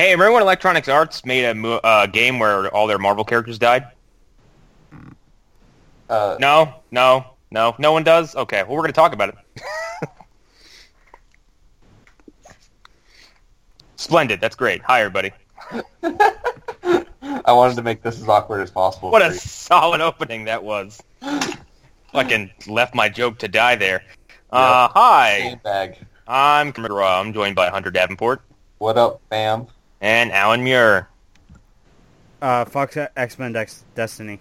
Hey, remember when Electronics Arts made a mo- uh, game where all their Marvel characters died? Uh, No, no, no, no one does. Okay, well we're gonna talk about it. Splendid. That's great. Hi, everybody. I wanted to make this as awkward as possible. What a solid opening that was. Fucking left my joke to die there. Uh, hi, bag. I'm. I'm joined by Hunter Davenport What up, fam? And Alan Muir. Uh, Fox X Men Dex Destiny.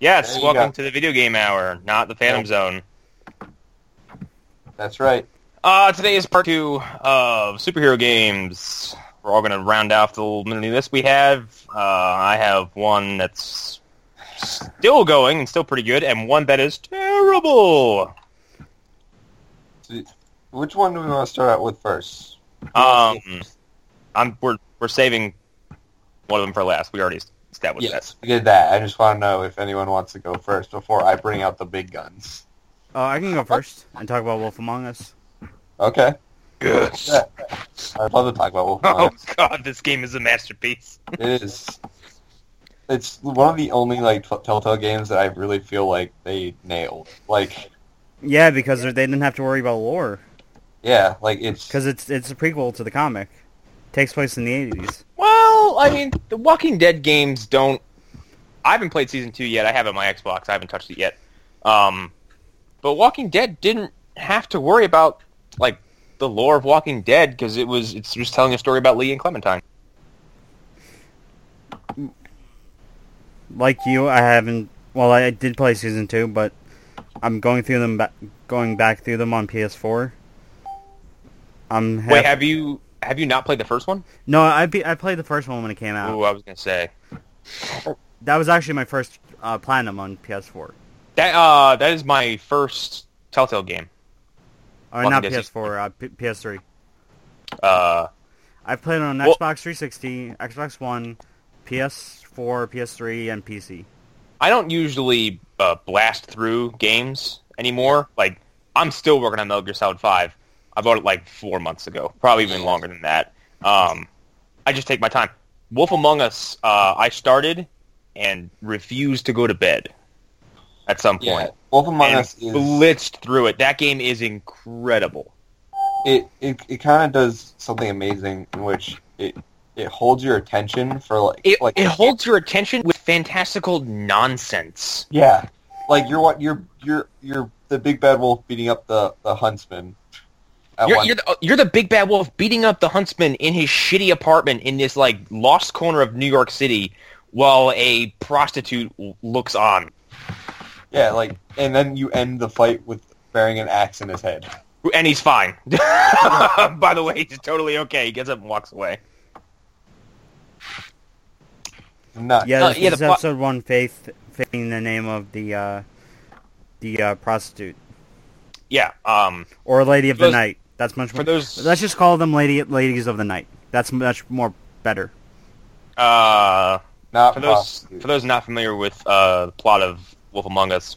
Yes, welcome go. to the video game hour, not the Phantom Yep. Zone. That's right. Uh, today is part two of superhero games. We're all going to round off the little mini list we have. Uh, I have one that's still going and still pretty good, and one that is terrible. Which one do we want to start out with first? Um, I'm we're we're saving one of them for last. We already established yes, we did that. I just want to know if anyone wants to go first before I bring out the big guns. Uh, I can go first and talk about Wolf Among Us. Okay. Good. Yeah. I'd love to talk about Wolf Among Oh god, this game is a masterpiece. It is. It's one of the only like t- Telltale games that I really feel like they nailed. Like, Yeah, because they didn't have to worry about lore yeah, like it's because it's it's a prequel to the comic. Takes place in the eighties. Well, I mean, the Walking Dead games don't. I haven't played season two yet. I have it on my Xbox. I haven't touched it yet. Um, but Walking Dead didn't have to worry about like the lore of Walking Dead because it was it's just telling a story about Lee and Clementine. Like you, I haven't. Well, I did play season two, but I'm going through them, ba- going back through them on PS4. I'm half- Wait, have you have you not played the first one? no, I be- I played the first one when it came out. Ooh, I was gonna say That was actually my first uh, platinum on PS4. that. Uh, that is my first Telltale game. Or not PS4, uh, P- PS3. Uh, I've played it on Well- Xbox 360, Xbox One, PS4, PS3, and PC. I don't usually uh, blast through games anymore. Like, I'm still working on Metal Gear Solid 5. I bought it like four months ago, probably even longer than that. Um, I just take my time. Wolf Among Us, uh, I started and refused to go to bed at some yeah. point. Wolf Among and Us is blitzed through it. That game is incredible. it it, it kind of does something amazing in which it it holds your attention for like It, like it holds your attention with fantastical nonsense. yeah like you're what you're you're you're the big bad wolf beating up the the huntsman. At You're, you're, the, you're the big bad wolf beating up the huntsman in his shitty apartment in this like lost corner of New York City while a prostitute looks on. yeah, like and then you end the fight with bearing an axe in his head. And he's fine. By the way, he's totally okay. He gets up and walks away. Not Yeah, Uh, this yeah, is the pl- episode one, Faith, faithing the name of the uh, the uh, prostitute Yeah. Um. or Lady of the Those- Night. That's much For more. those. Let's just call them Lady Ladies of the Night. That's much more better. Uh. not For those. prostitute. For those not familiar with uh, the plot of Wolf Among Us,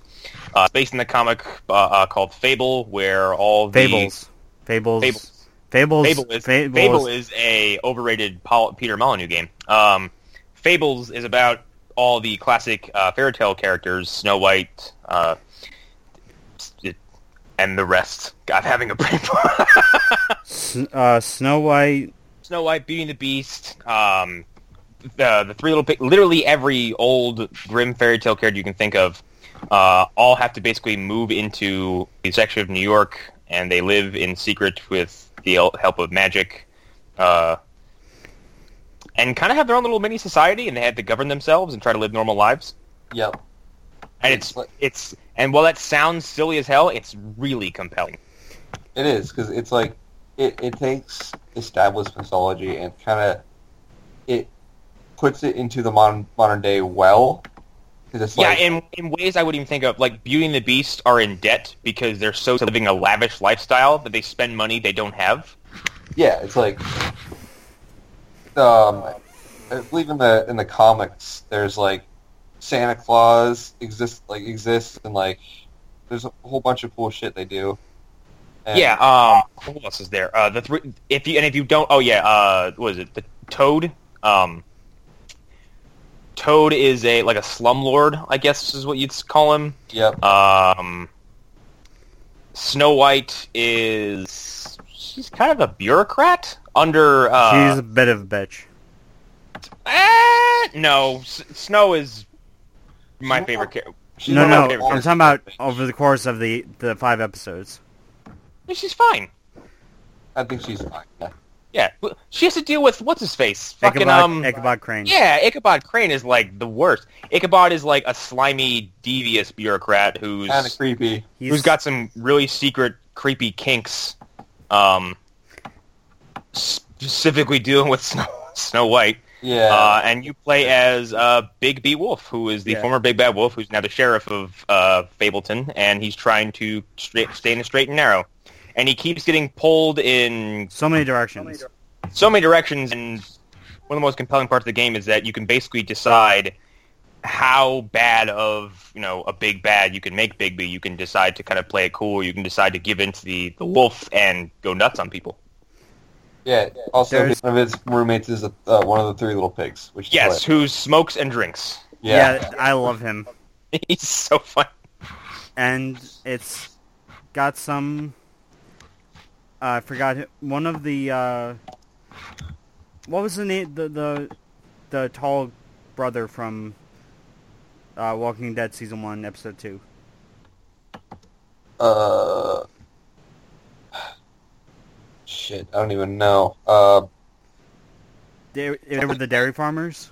uh, it's based in the comic uh, uh, called Fable, where all the Fables. Fables. Fables. Fables. Fable is Fables. Fable is a overrated Paul, Peter Molyneux game. Um, Fables is about all the classic uh, fairy tale characters, Snow White, uh, it- and the rest. God, I'm having a brain. S- uh, Snow White. Snow White, Beauty and the Beast, um, the the three little, Pig- literally every old grim fairy tale character you can think of, uh, all have to basically move into the section of New York, and they live in secret with the help of magic, uh, and kind of have their own little mini society, and they have to govern themselves and try to live normal lives. Yep. And It's it's and while that sounds silly as hell, it's really compelling. It is because it's like it, it takes established mythology and kind of it puts it into the modern modern day well. it's yeah, like, in in ways I wouldn't even think of. Like Beauty and the Beast are in debt because they're so living a lavish lifestyle that they spend money they don't have. yeah, it's like um, I believe in the in the comics, there's like Santa Claus exists like exists and like there's a whole bunch of cool shit they do. And- yeah. Um. Who else is there? Uh. The three. If you and if you don't. Oh yeah. Uh. What is it? The Toad Um, Toad is a like a slumlord, I guess is what you'd call him. Yep. Um, Snow White is she's kind of a bureaucrat under. Uh, She's a bit of a bitch. eh, no, S- Snow is my favorite character. She's no, no, I'm talking about over the course of the the five episodes. She's fine. I think she's fine. Yeah. Yeah, she has to deal with what's his face. Fucking Ichabod, um. Ichabod Crane. Yeah, Ichabod Crane is like the worst. Ichabod is like a slimy, devious bureaucrat who's Kind of creepy. He's, who's got some really secret, creepy kinks. Um, specifically dealing with Snow, Snow White. Yeah. Uh, and you play as uh, Bigby Wolf, who is the Yeah. former Big Bad Wolf, who's now the sheriff of uh, Fabletown, and he's trying to straight, stay in a straight and narrow. And he keeps getting pulled in so many directions. so many directions, and one of the most compelling parts of the game is that you can basically decide how bad of you know a big bad you can make Bigby. You can decide to kind of play it cool. You can decide to give in to the, the wolf and go nuts on people. Yeah. Also, There's- one of his roommates is uh, one of the three little pigs. Which is Yes, hilarious. who smokes and drinks. Yeah. I love him, He's so fun. and it's got some. uh, I forgot who- one of the. Uh, what was the name? The the the tall brother from uh, Walking Dead season one, episode two. Uh. Shit, I don't even know. Uh, They, they were the dairy farmers.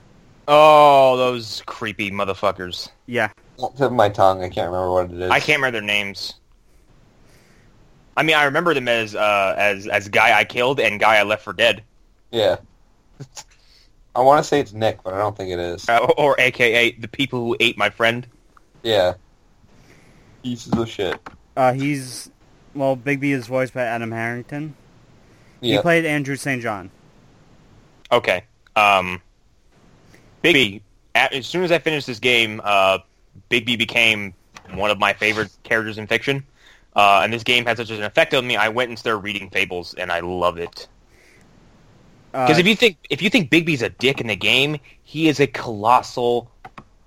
Oh, those creepy motherfuckers. Yeah, on the tip of my tongue, I can't remember what it is. I can't remember their names. I mean, I remember them as uh, as as guy I killed and guy I left for dead, Yeah. I want to say it's Nick, but I don't think it is. uh, or AKA the people who ate my friend. Yeah. Pieces of shit. uh, he's well. Bigby is voiced by Adam Harrington. He played Andrew St. John. Okay. Um, Bigby. a- As soon as I finished this game, uh, Bigby became one of my favorite characters in fiction. Uh, and this game had such an effect on me. I went and started reading Fables, and I love it. Because Uh, if you think if you think Bigby's a dick in the game, he is a colossal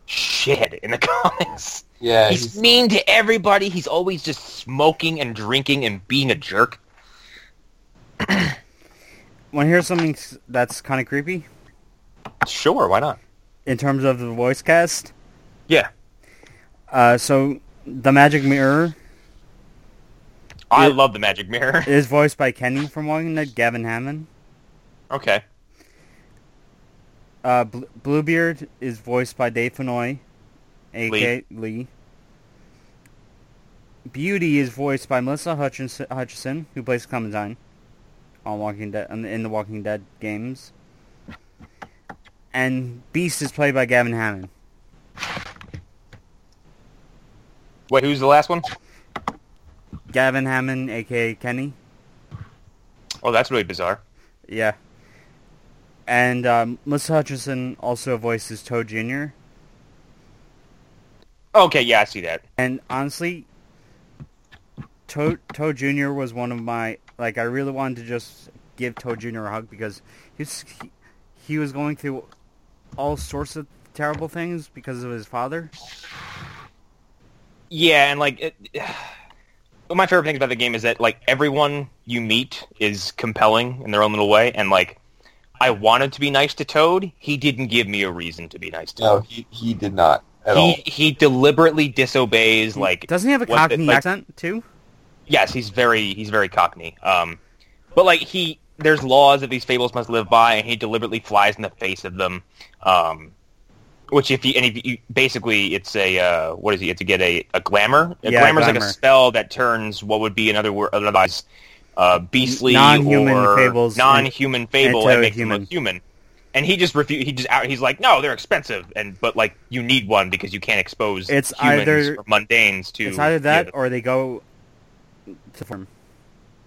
shit in the comics. Yeah. He's he's- mean to everybody. He's always just smoking and drinking and being a jerk. Want to hear something that's kind of creepy Sure, why not? in terms of the voice cast? Yeah, Uh, so the Magic Mirror I love the Magic Mirror. is voiced by Kenny from Walking Dead, Gavin Hammond. Okay. Uh, Bl- Bluebeard is voiced by Dave Fenoy, a.k.a. Lee. Beauty is voiced by Melissa Hutchinson, Hutchison, who plays Clementine on Walking Dead in the- in the Walking Dead games. And Beast is played by Gavin Hammond. Wait, who's the last one? Gavin Hammond, aka Kenny. Oh, that's really bizarre. Yeah. And um, Melissa Hutchison also voices Toad Jr. Okay, yeah, I see that. And honestly, Toad, Toad Jr. was one of my like. I really wanted to just give Toad Jr. a hug because he's he, he was going through all sorts of terrible things because of his father. Yeah, and like, it, one of my favorite things about the game is that like everyone you meet is compelling in their own little way, and like, I wanted to be nice to Toad. He didn't give me a reason to be nice to No, him. he, he did not at He all. he deliberately disobeys. Like, Doesn't he have a what the- Cockney like- accent too? Yes, he's very he's very cockney. Um, but like he, there's laws that these fables must live by, and he deliberately flies in the face of them. Um, which if you and if you basically it's a uh, what is he? It's to get a, a glamour. A Yeah, glamour is like a spell that turns what would be another word otherwise uh, beastly Non-human or fables non-human fable into and makes them human. look human. And he just refu- He just out. He's like, no, they're expensive, and but like you need one because you can't expose It's humans either- or mundanes to. It's either that yeah. or they go to form.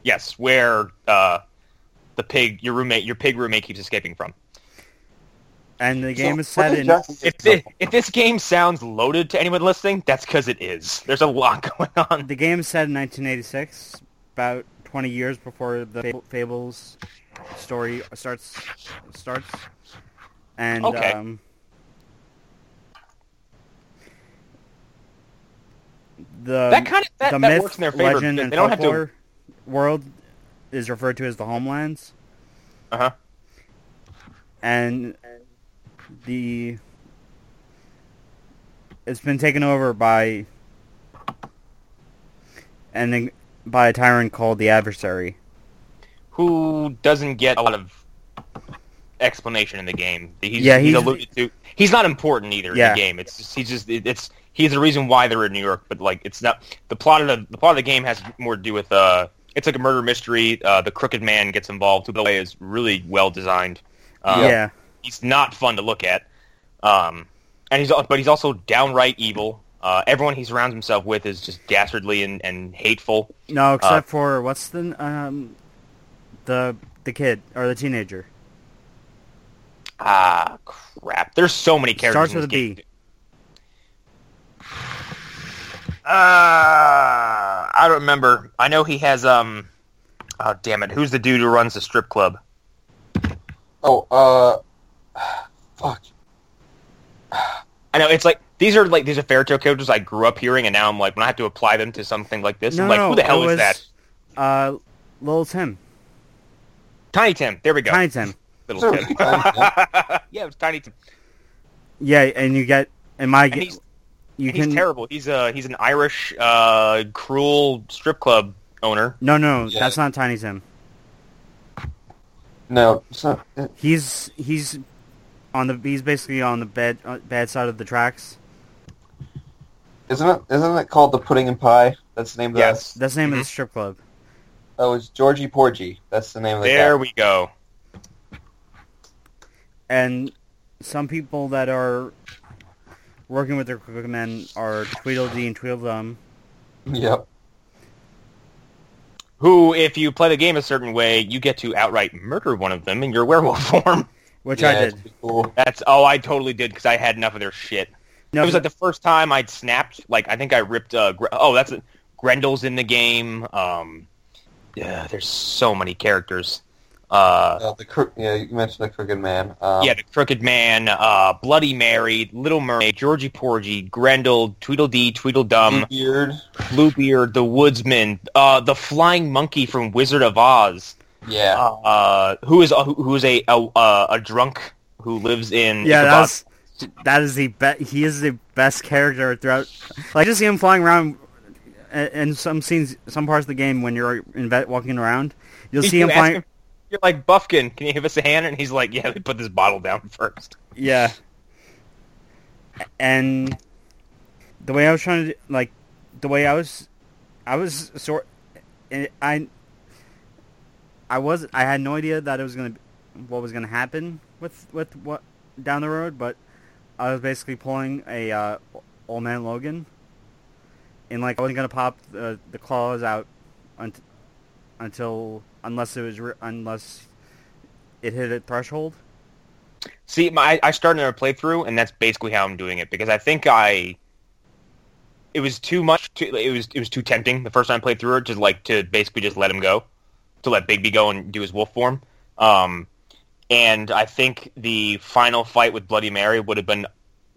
Yes, where uh, the pig, your roommate, your pig roommate keeps escaping from. And the game So, is set in. If did- if this game sounds loaded to anyone listening, that's because it is. There's a lot going on. The game is set in 1986, about 20 years before the Fables story starts. Starts. and Okay. um, the that kind of that, the that myth, works in their favor legend, and they don't have to. world is referred to as the homelands, Uh huh. and the it's been taken over by and then by a tyrant called the adversary. Who doesn't get a lot of explanation in the game? He's, Yeah, he's, he's- alluded to. He's not important either Yeah. in the game. It's just, he's just it's he's the reason why they're in New York, but like it's not the plot of the the plot of the game has more to do with uh it's like a murder mystery. Uh, the crooked man gets involved, who by the way is really well designed. Uh, yeah. he's not fun to look at. Um, and he's but he's also downright evil. Uh, everyone he surrounds himself with is just dastardly and, and hateful. No, Uh, except for what's the um the the kid or the teenager. Ah, crap! There's so many characters. Starts in with this a game. B. Uh, I don't remember. I know he has um. Oh damn it! Who's the dude who runs the strip club? Oh, uh, fuck. I know it's like these are like these are fairy tale characters I grew up hearing, and now I'm like when I have to apply them to something like this, No, I'm like, who the hell it is was, that? Uh, Little Tim, Tiny Tim. There we go. Tiny Tim. Little Tim. Tiny yeah, it was Tiny Tim. Yeah, and you get and my And he's you he's can terrible. He's uh he's an Irish uh cruel strip club owner. no no Yeah. that's not Tiny Tim. No, it's not. He's he's on the he's basically on the bad uh, bad side of the tracks. Isn't it? Isn't it called the Pudding and Pie? That's the name of Yes. That's the name of Mhm. the strip club. that. Oh, it's Georgie Porgy. That's the name of the There guy. we go. And some people that are working with the Crooked Men are Tweedledee and Tweedledum. Yep. Who, if you play the game a certain way, you get to outright murder one of them in your werewolf form. Which yeah, I did. Cool. That's oh, I totally did because I had enough of their shit. No, it was like the first time I'd snapped. Like I think I ripped. Uh, Gre- oh, that's it. Grendel's in the game. Um, yeah, there's so many characters. Uh, Uh, the crook. Yeah, you mentioned the Crooked Man. Um, yeah, the Crooked Man, uh, Bloody Mary, Little Mermaid, Georgie Porgy, Grendel, Tweedledee, Tweedledum, Beard. Bluebeard, the Woodsman, uh, the Flying Monkey from Wizard of Oz, Yeah. uh, who is who who is a a, a, a drunk who lives in yeah, that's that is the best. he is the best character throughout. Like just see him flying around in, in some scenes, some parts of the game when you're in, walking around, you'll see You him flying. him, You're like Buffkin. Can you give us a hand? And he's like, Yeah, me put this bottle down first. Yeah. And the way I was trying to like the way I was I was sort I I was I had no idea that it was going to what was to happen with with what down the road, but I was basically pulling a uh, old man Logan and like I wasn't to pop the the claws out until unless it was re- unless it hit a threshold. See, my I started another playthrough, and that's basically how I'm doing it because I think I it was too much. Too, it was it was too tempting the first time I played through it to like to basically just let him go, to let Bigby go and do his wolf form. Um, and I think the final fight with Bloody Mary would have been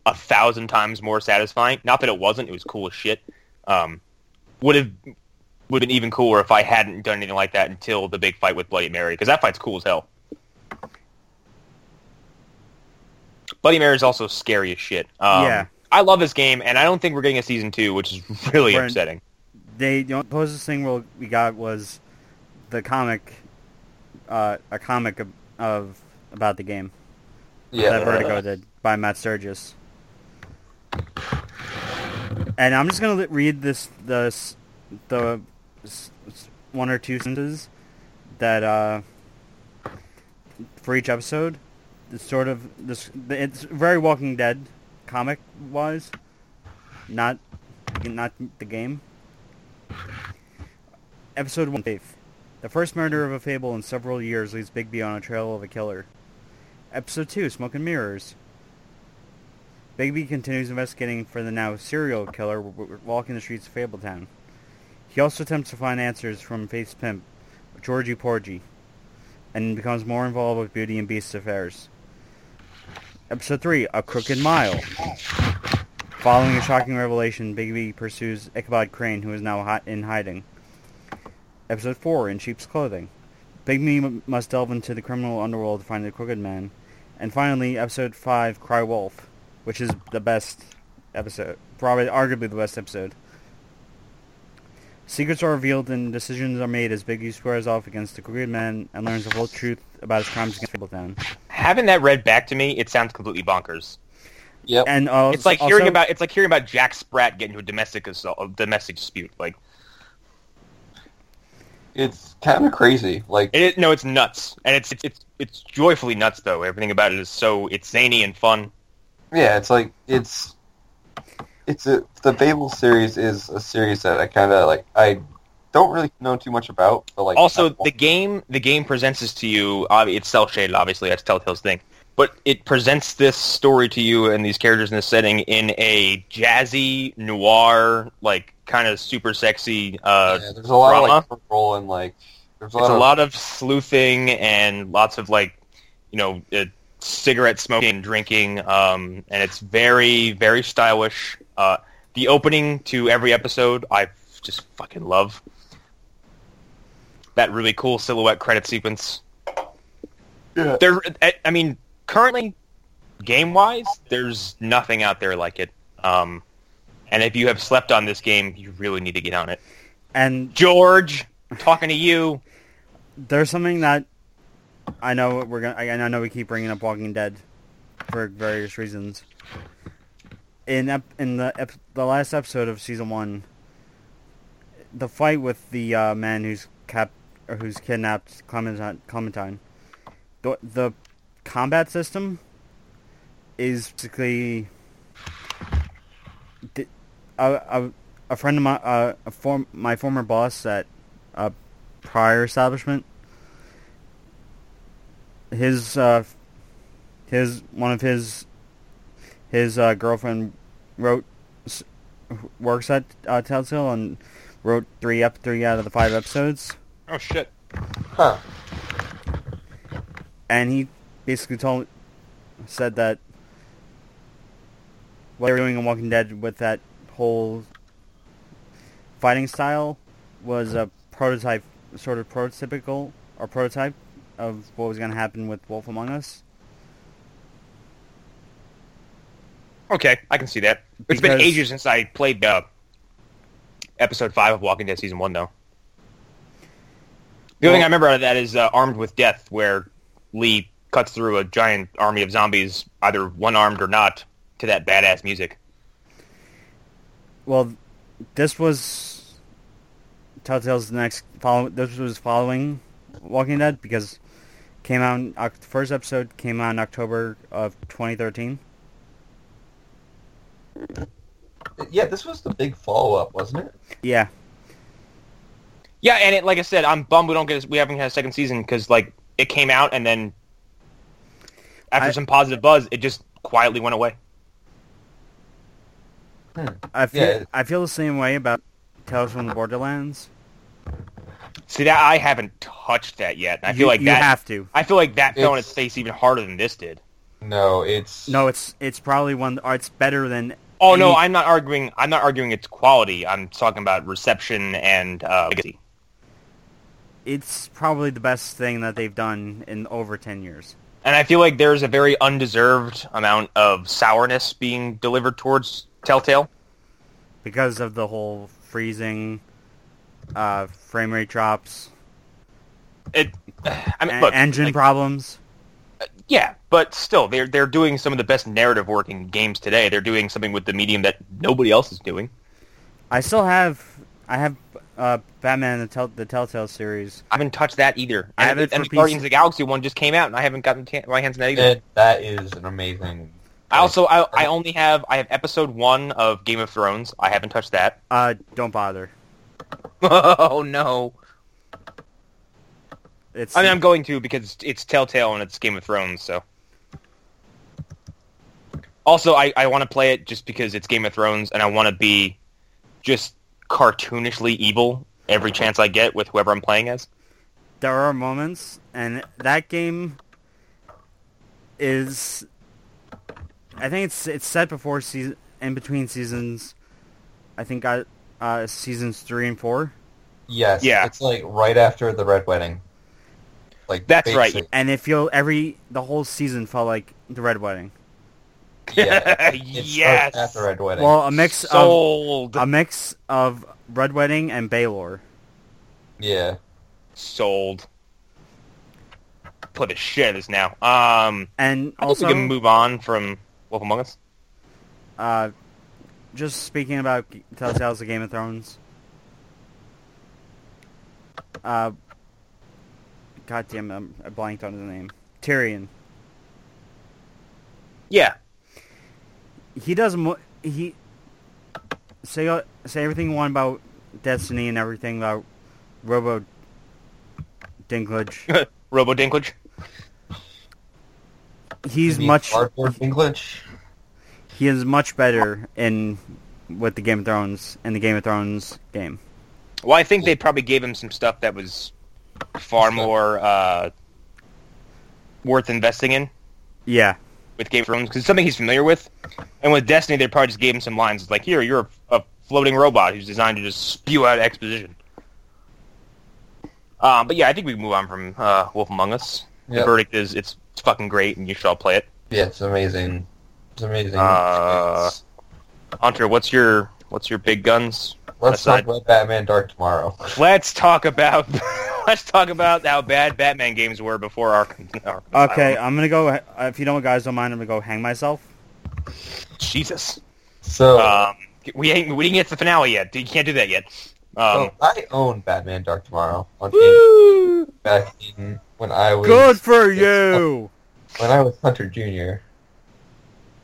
a thousand times more satisfying. Not that it wasn't; it was cool as shit. Um, would have would have been even cooler if I hadn't done anything like that until the big fight with Bloody Mary because that fight's cool as hell. Bloody Mary is also scary as shit. Um, Yeah. I love this game, and I don't think we're getting a season two, which is really We're- upsetting. they the closest thing we'll, we got was the comic, uh, a comic of, of about the game yeah. that Vertigo did by Matt Sturges. And I'm just gonna read this the the s- s- one or two sentences that uh, for each episode. It's sort of this. It's very Walking Dead comic wise, not not the game. Episode 1 Faith. The first murder of a fable in several years leads Bigby on a trail of a killer. Episode 2 Smoke and Mirrors. Bigby continues investigating for the now serial killer walking the streets of Fabletown. He also attempts to find answers from Faith's pimp, Georgie Porgy, and becomes more involved with Beauty and Beast's affairs. Episode 3, A Crooked Mile. Following a shocking revelation, Bigby pursues Ichabod Crane, who is now in hiding. Episode 4, In Sheep's Clothing. Bigby must delve into the criminal underworld to find the Crooked Man. And finally, Episode 5, Cry Wolf, which is the best episode. Probably, arguably the best episode. Secrets are revealed and decisions are made as Bigby squares off against the Crooked Man and learns the whole truth about his crimes against Fabletown. Having that read back to me, it sounds completely bonkers. Yep. And uh, It's like hearing also- about it's like hearing about Jack Sprat getting into a domestic assault, a domestic dispute. Like It's kind of crazy. Like it is, no, it's nuts, and it's it's it's it's joyfully nuts though. Everything about it is so it's zany and fun. Yeah, it's like it's it's a the Babel series is a series that I kind of like. I don't really know too much about, but like Also, the game the game presents this to you. It's cell shaded, obviously. That's Telltale's thing. But it presents this story to you and these characters in this setting in a jazzy noir, like kind of super sexy. Uh, yeah, there's a lot of drama. like control and like there's a lot it's a of lot of sleuthing and lots of like, you know, uh, cigarette smoking and drinking. Um, and it's very very stylish. Uh, the opening to every episode, I just fucking love. That really cool silhouette credit sequence. yeah. There, I- I mean, currently, game wise, there's nothing out there like it. Um, and if you have slept on this game, you really need to get on it. and George, talking to you. there's something that I know we're gonna. I know we keep bringing up Walking Dead for various reasons. In ep, in the ep, the last episode of season one, the fight with the uh, man who's cap or who's kidnapped Clementine, Clementine, the the combat system is basically a, a, a friend of my uh, a form my former boss at a prior establishment his uh his one of his his uh, girlfriend wrote works at uh, Telltale and wrote three up three out of the five episodes Oh shit. Huh. and he basically told said that what they were doing in Walking Dead with that whole fighting style was a prototype, sort of prototypical or prototype of what was going to happen with Wolf Among Us. Okay, I can see that. It's been ages since I played uh, episode five of Walking Dead season one, though. The only thing I remember out of that is uh, Armed with Death, where Lee cuts through a giant army of zombies, either one-armed or not, to that badass music. Well, this was Telltale's next follow. This was following Walking Dead because came out. In, the first episode came out in October of 2013. Yeah, this was the big follow up, wasn't it? Yeah, Yeah, and it, like I said, I'm bummed we don't get we haven't had a second season because like it came out and then after I- some positive buzz, it just quietly went away. Hmm. I feel Yeah. I feel the same way about Tales from the Borderlands. See that I haven't touched that yet. and I feel you, like you that. have to. I feel like that fell on It's- its face even harder than this did. No, it's No, it's it's probably one. Or it's better than. Oh no, I'm not arguing. I'm not arguing its quality. I'm talking about reception and uh, legacy. It's probably the best thing that they've done in over ten years. And I feel like there's a very undeserved amount of sourness being delivered towards Telltale. because of the whole freezing, uh, frame rate drops, It, I mean, en- look, engine like, problems. yeah, but still, they're they're doing some of the best narrative work in games today. They're doing something with the medium that nobody else is doing. I still have, I have uh, Batman the, Tell- the Telltale series. I haven't touched that either. I have and and the Guardians of the Galaxy one just came out, and I haven't gotten ta- my hands on that either. it, that is an amazing. I also I, I only have I have episode one of Game of Thrones. I haven't touched that. Uh, don't bother. oh no! It's I mean, I'm going to because it's, Telltale and it's Game of Thrones. So, also, I, I want to play it just because it's Game of Thrones, and I want to be just cartoonishly evil every chance I get with whoever I'm playing as. there are moments, and that game is I think it's it's set before season in between seasons. I think got uh, seasons three and four, Yes. Yeah. It's like right after the Red Wedding. Like That's right. basic- and it feel every the whole season felt like the Red Wedding. Yeah. It yes. starts at the Red Wedding. Well, a mix of a mix of Red Wedding and Baelor. yeah. Sold. Put a shit is now. Um, And I also, we can move on from Wolf Among Us. uh, just speaking about G- Telltale's The Game of Thrones. Uh, God damn, I'm, I blanked on his name. Tyrion. Yeah. He does mo- he say say everything you want about Destiny and everything about Robo Dinklage. Robo Dinklage. He's You mean much Cardboard English. He is much better in with the Game of Thrones in the Game of Thrones game. Well, I think they probably gave him some stuff that was far more uh, worth investing in Yeah. with Game of Thrones because it's something he's familiar with. And with Destiny, they probably just gave him some lines. It's like, here, you're a, a floating robot who's designed to just spew out exposition. Um, but yeah, I think we can move on from uh, Wolf Among Us. The verdict is it's fucking great, and you should all play it. Yeah, it's amazing. It's amazing. Uh, Hunter, what's your what's your big guns? Let's aside- talk about Batman Dark tomorrow. Let's talk about let's talk about how bad Batman games were before our. our Okay, I'm gonna go. uh, If you don't guys don't mind, I'm gonna go hang myself. Jesus. So, Um, we ain't we didn't get to the finale yet. You can't do that yet. Um, so I own Batman Dark tomorrow on Game woo! back in when I was Good for you. when I was Hunter Junior,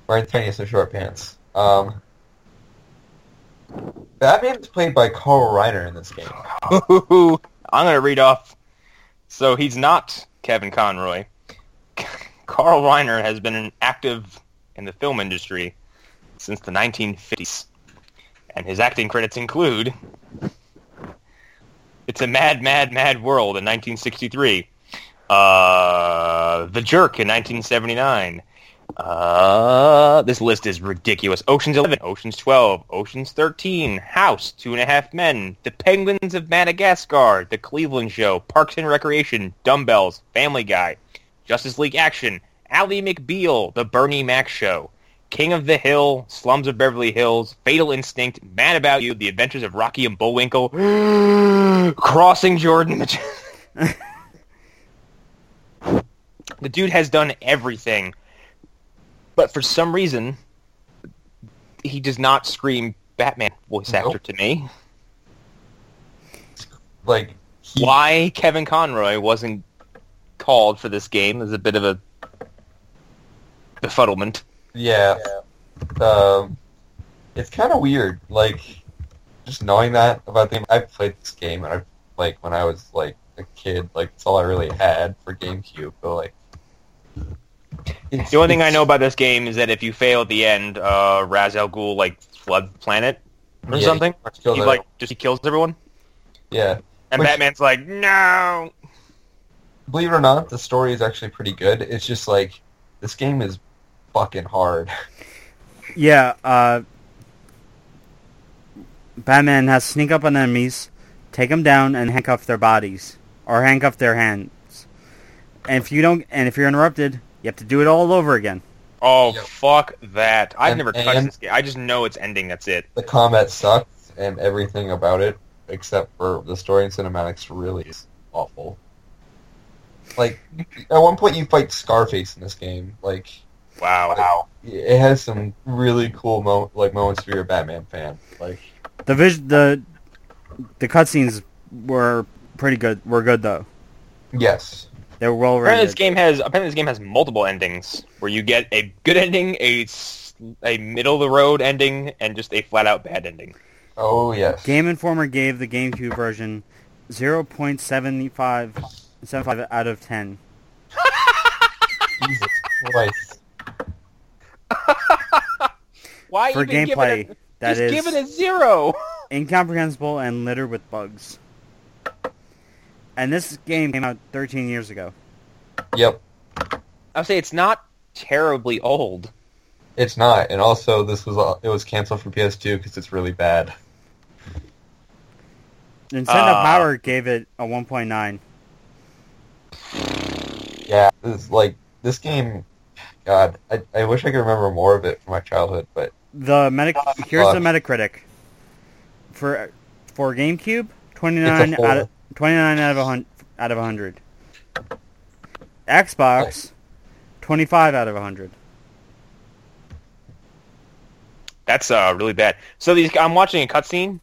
wearing tiniest of short pants. Um, is played by Carl Reiner in this game. I'm gonna read off. So he's not Kevin Conroy. Carl Reiner has been active in the film industry since the 1950s, and his acting credits include "It's a Mad, Mad, Mad World" in 1963, uh, "The Jerk" in 1979. Uh, this list is ridiculous. Ocean's 11, Ocean's 12, Ocean's 13, House, Two and a Half Men, The Penguins of Madagascar, The Cleveland Show, Parks and Recreation, Dumbbells, Family Guy, Justice League Action, Ally McBeal, The Bernie Mac Show, King of the Hill, Slums of Beverly Hills, Fatal Instinct, Mad About You, The Adventures of Rocky and Bullwinkle, Crossing Jordan. the dude has done everything. But for some reason, he does not scream Batman voice Nope. actor to me. Like he, Why Kevin Conroy wasn't called for this game is a bit of a befuddlement. Yeah. Um, it's kind of weird. Like, just knowing that about the game. I've played this game, and I like when I was like a kid. Like, it's all I really had for GameCube. But like, The only thing I know about this game is that if you fail at the end, uh, Ra's al Ghul like flood planet or yeah, something. you pretty He like just he kills everyone, yeah. and Which- Batman's like, no. Believe it or not, the story is actually pretty good. It's just like this game is fucking hard. Yeah. Uh, Batman has to sneak up on enemies, take them down, and handcuff their bodies or handcuff their hands. And if you don't, and if you're interrupted, you have to do it all over again. Oh Yep. fuck that! I've And- never touched this game. I just know it's ending. That's it. The combat sucks, and everything about it, except for the story and cinematics, really is awful. Like, at one point you fight Scarface in this game. Like, Wow. Wow. it has some really cool mo- like moments if you're a Batman fan. Like, The vis- the the cutscenes were pretty good. Were good though. yes, They were well Apparently, this game has apparently this game has multiple endings where you get a good ending, a a middle of the road ending, and just a flat out bad ending. oh yes. Game Informer gave the GameCube version 0.75 out of 10. Jesus Christ. Why For even give gameplay, it a, that just is give it a zero? incomprehensible and littered with bugs. And this game came out 13 years ago. Yep. I'll say it's not terribly old. It's not, and also this was uh, it was canceled for PS2 because it's really bad. Nintendo Uh, Power gave it a 1.9. Yeah, it's like this game. God, I, I wish I could remember more of it from my childhood, but The meta Oh, here's the Metacritic for for GameCube 29 out of 29 out of a hun- out of 100. Xbox 25 out of 100. That's uh, really bad. So these, I'm watching a cutscene.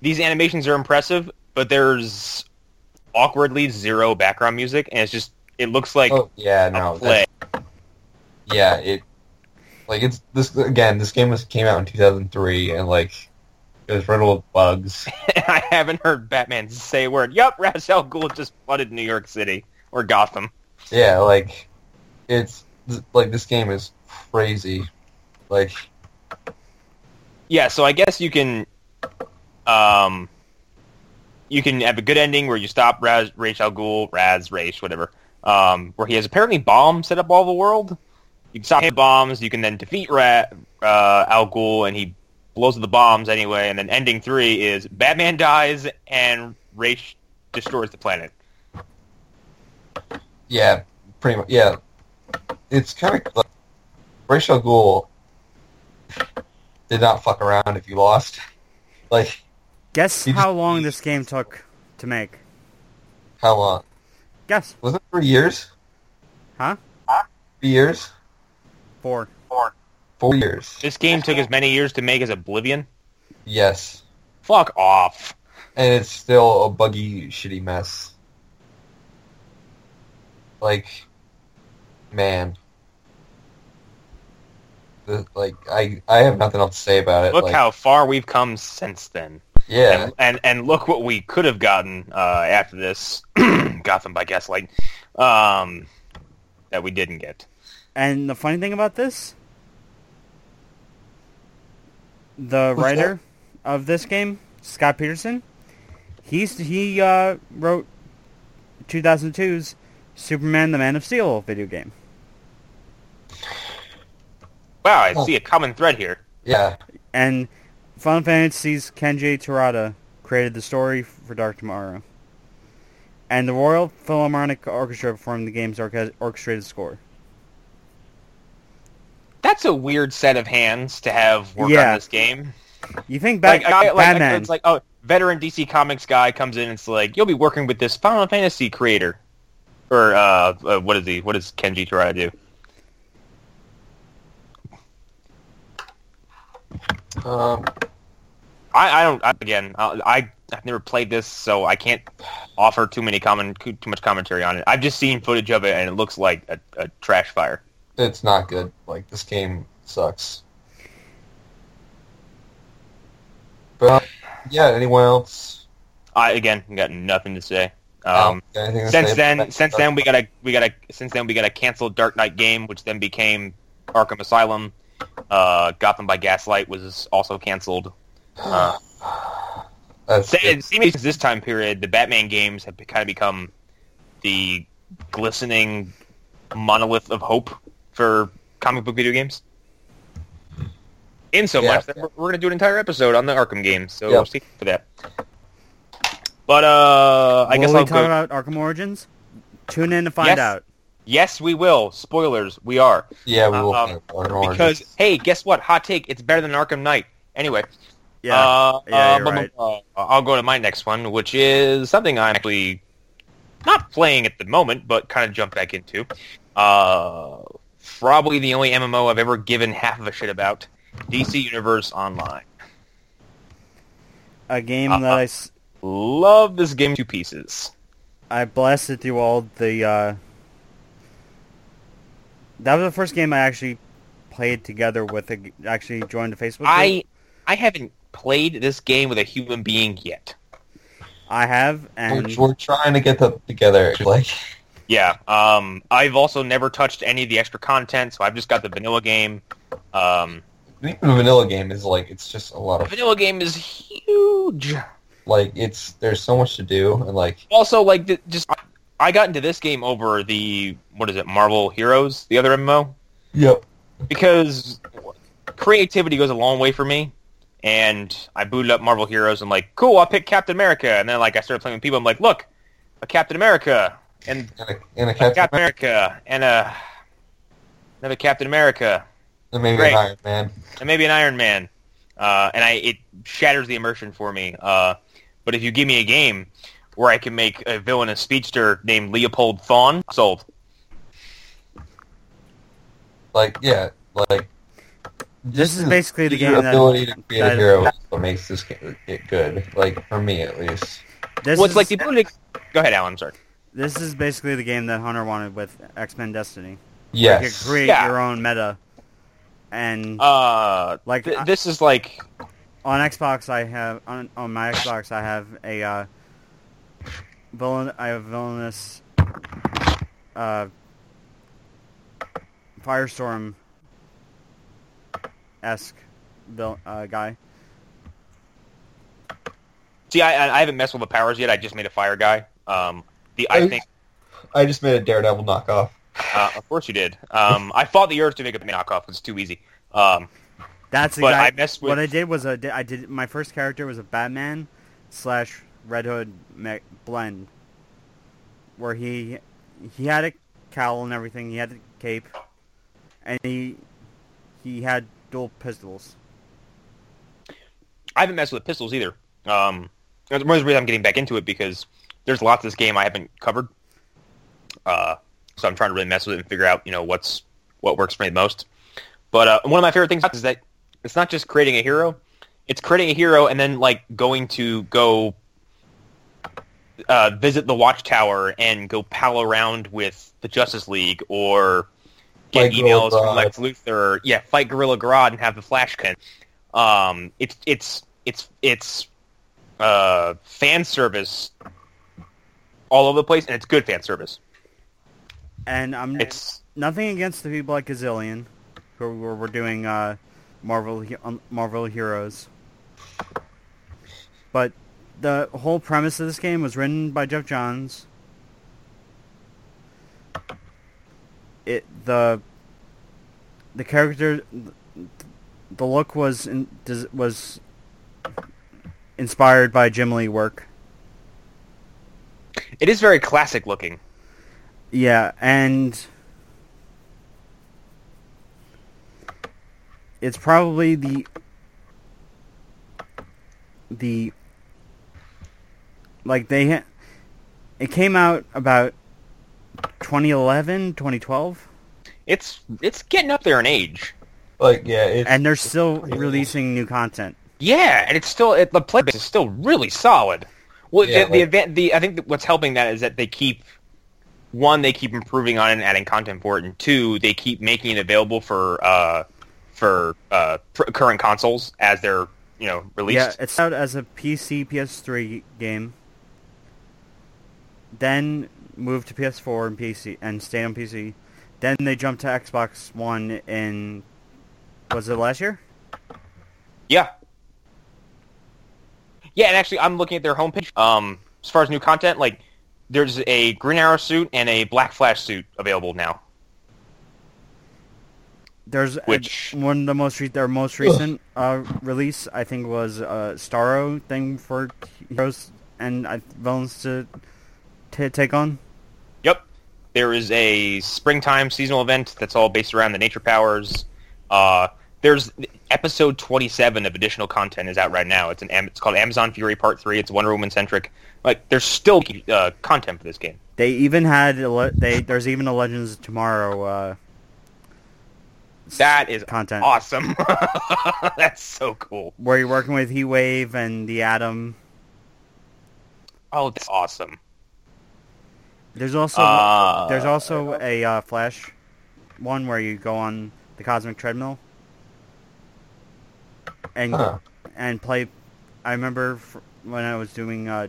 These animations are impressive, but there's awkwardly zero background music, and it's just it looks like oh yeah, a no, play. yeah, it like it's this again. This game was came out in 2003, and like was riddled with bugs. I haven't heard Batman say a word. Yup, Ra's al Ghul just flooded New York City or Gotham. Yeah, like it's like this game is crazy. Like Yeah, so I guess you can, um, you can have a good ending where you stop Raz, Ra's al Ghul, Raz, Raish, whatever, um, where he has apparently bombs set up all the world. You can stop the bombs. You can then defeat Ra, uh, Al Ghul, and he blows up the bombs anyway. And then ending three is Batman dies and Ra's destroys the planet. yeah, pretty much. Yeah, it's kind of like Ra's al Ghul did not fuck around if you lost. Like Guess You just- how long this game took to make? how long? Guess. Was it three years? Huh? Three years? 4. Four years? This game took as many years to make as Oblivion. Yes, Fuck off. and it's still a buggy, shitty mess. Like, man. The, like I, I have nothing else to say about it. Look like, how far we've come since then. yeah, And, and and look what we could have gotten uh, after this Gotham by Gaslight um, that we didn't get. And the funny thing about this, the Who's writer of this game, Scott Peterson, he's he uh, wrote 2002's Superman: The Man of Steel video game, Wow, I Oh. see a common thread here. yeah, and Final Fantasy's Kenji Terada created the story for Dark Tomorrow, and the Royal Philharmonic Orchestra performed the game's orchestrated score. That's a weird set of hands to have work Yeah. on this game. You think back, Like, I, like, Batman? it's like, oh, veteran DC Comics guy comes in and it's like, you'll be working with this Final Fantasy creator. Or, uh, uh what is he? What does Kenji Terada do? um, I, I don't. I, again, I, I I've never played this, so I can't offer too many comment too much commentary on it. I've just seen footage of it, and it looks like a, a trash fire. It's not good. Like this game sucks. But um, yeah, anyone else? I again got nothing to say. Um, to since say then, since then we got a we got a since then we got a canceled Dark Knight game, which then became Arkham Asylum. Uh, Gotham by Gaslight was also canceled. Uh, it's- since this time period, the Batman games have kind of become the glistening monolith of hope for comic book video games. In so Yeah. much that we're, we're going to do an entire episode on the Arkham games, so Yeah. stay tuned for that. But uh, I Will guess we I'll talk go. about Arkham Origins? Tune in to find Yes. out. Yes, we will. Spoilers, we are yeah, we will. um, have Arkham Origins. because hey, guess what? Hot take: it's better than Arkham Knight. Anyway, Yeah, Uh, Yeah, uh, you're blah, blah, right. blah. I'll go to my next one, which is something I'm actually not playing at the moment, but kind of jump back into. Probably the only MMO I've ever given half of a shit about. DC Universe Online. a game uh, that I, s- Love this game to pieces. I blasted through all the. Uh, that was the first game I actually played together with. A, actually joined a Facebook. Group. I I haven't played this game with a human being yet. I have, we're, we're trying to get them together. Like, Yeah. Um, I've also never touched any of the extra content, so I've just got the vanilla game. Um, the vanilla game is like it's just a lot the of vanilla game is huge. like it's there's so much to do and like Also, like, the, just I got into this game over the what is it, Marvel Heroes, the other MMO. yep because creativity goes a long way for me. And I booted up Marvel Heroes. and like, cool, I'll pick Captain America. And then like I started playing with people. I'm like, look, a Captain America and And a, and a a Captain, Captain America and a another Captain America and maybe Great. an Iron Man. and maybe an Iron Man. Uh, and I it shatters the immersion for me. Uh, but if you give me a game where I can make a villainous speedster named Leopold Thawne, sold. Like, yeah, like This is basically the your game that- ability to create a hero is what makes this game it good. Like for me, at least. This Well, it's is, like the ability. To... Go ahead, Alan. I'm Sorry. This is basically the game that Hunter wanted with X Men Destiny. You Yes. could create Yeah. your own meta, and Uh, like th- this is like on Xbox, I have on on my Xbox, I have a uh, villain. I have villainous uh, Firestorm esque vil- uh, guy. see, I, I haven't messed with the powers yet. I just made a fire guy. Um, the I Oh. think, I just made a Daredevil knockoff. uh, of course you did. Um, I fought the urge to make a knockoff. It's too easy. Um, That's the But guy. I messed with- What I did was a, I did my first character was a Batman slash Red Hood me- blend, where he he had a cowl and everything. He had a cape, and he he had dual pistols. I haven't messed with pistols either. Um, that's the reasons I'm getting back into it because there's lots of this game I haven't covered. Uh, so I'm trying to really mess with it and figure out, you know, what's what works for me the most. But uh, one of my favorite things is that it's not just creating a hero; it's creating a hero and then like going to go uh, visit the Watchtower and go pal around with the Justice League or get Fight emails from. Lex Luthor. Yeah, fight Gorilla Grodd and have the Flash can. Um, it's it's it's it's uh, fan service all over the place, and it's good fan service. And I'm It's nothing against the people like Gazillion, who were, were doing uh, Marvel um, Marvel Heroes, but the whole premise of this game was written by Geoff Johns. It the the character, the look was in, was inspired by Jim Lee work. It is very classic looking. Yeah, and it's probably the the like they ha- it came out about 2011, 2012, It's it's getting up there in age. Like, yeah, it's, and they're still releasing new content. Yeah, and it's still it, the play base is still really solid. Well, Yeah, the, the like- event, the I think that what's helping that is that they keep one, they keep improving on it and adding content for it, and two, they keep making it available for uh, for uh, pr- current consoles as they're you know released. Yeah, it's out as a PC, PS3 game. Then moved to PS4 and PC and stayed on PC. Then they jumped to Xbox One in was it last year? Yeah. Yeah, and actually, I'm looking at their homepage. Um, as far as new content, like there's a Green Arrow suit and a Black Flash suit available now. There's a- Which- one of the most re- their most recent uh, release I think was a Starro thing for heroes and uh, villains to to take on. Yep. There is a springtime seasonal event that's all based around the nature powers. Uh, there's episode 27 of additional content is out right now. It's an it's called Amazon Fury Part 3. It's Wonder Woman centric. Like there's still uh, content for this game. They even had they there's even a Legends of Tomorrow uh, That is content awesome. that's so cool. where you're working with Heatwave and the Atom. Oh, that's awesome. There's also Uh, there's also a uh, Flash one where you go on the cosmic treadmill and Huh. and play. I remember when I was doing uh,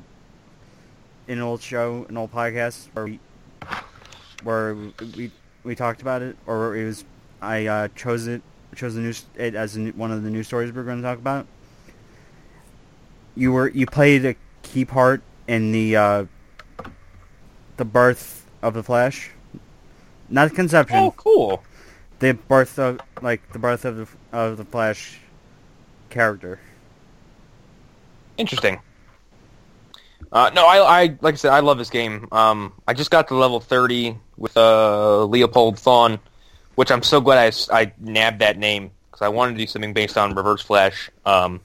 an old show, an old podcast where we, where we we talked about it, or it was I uh, chose it chose the news it as a, one of the news stories we are going to talk about. You were you played a key part in the uh, the birth of the Flash, not conception, Oh, cool. the birth of like the birth of the of the Flash character. Interesting. Uh, no, I, I like I said, I love this game. Um, I just got to level thirty with uh, Leopold Thawne, which I'm so glad I, I nabbed that name because I wanted to do something based on Reverse Flash. Um,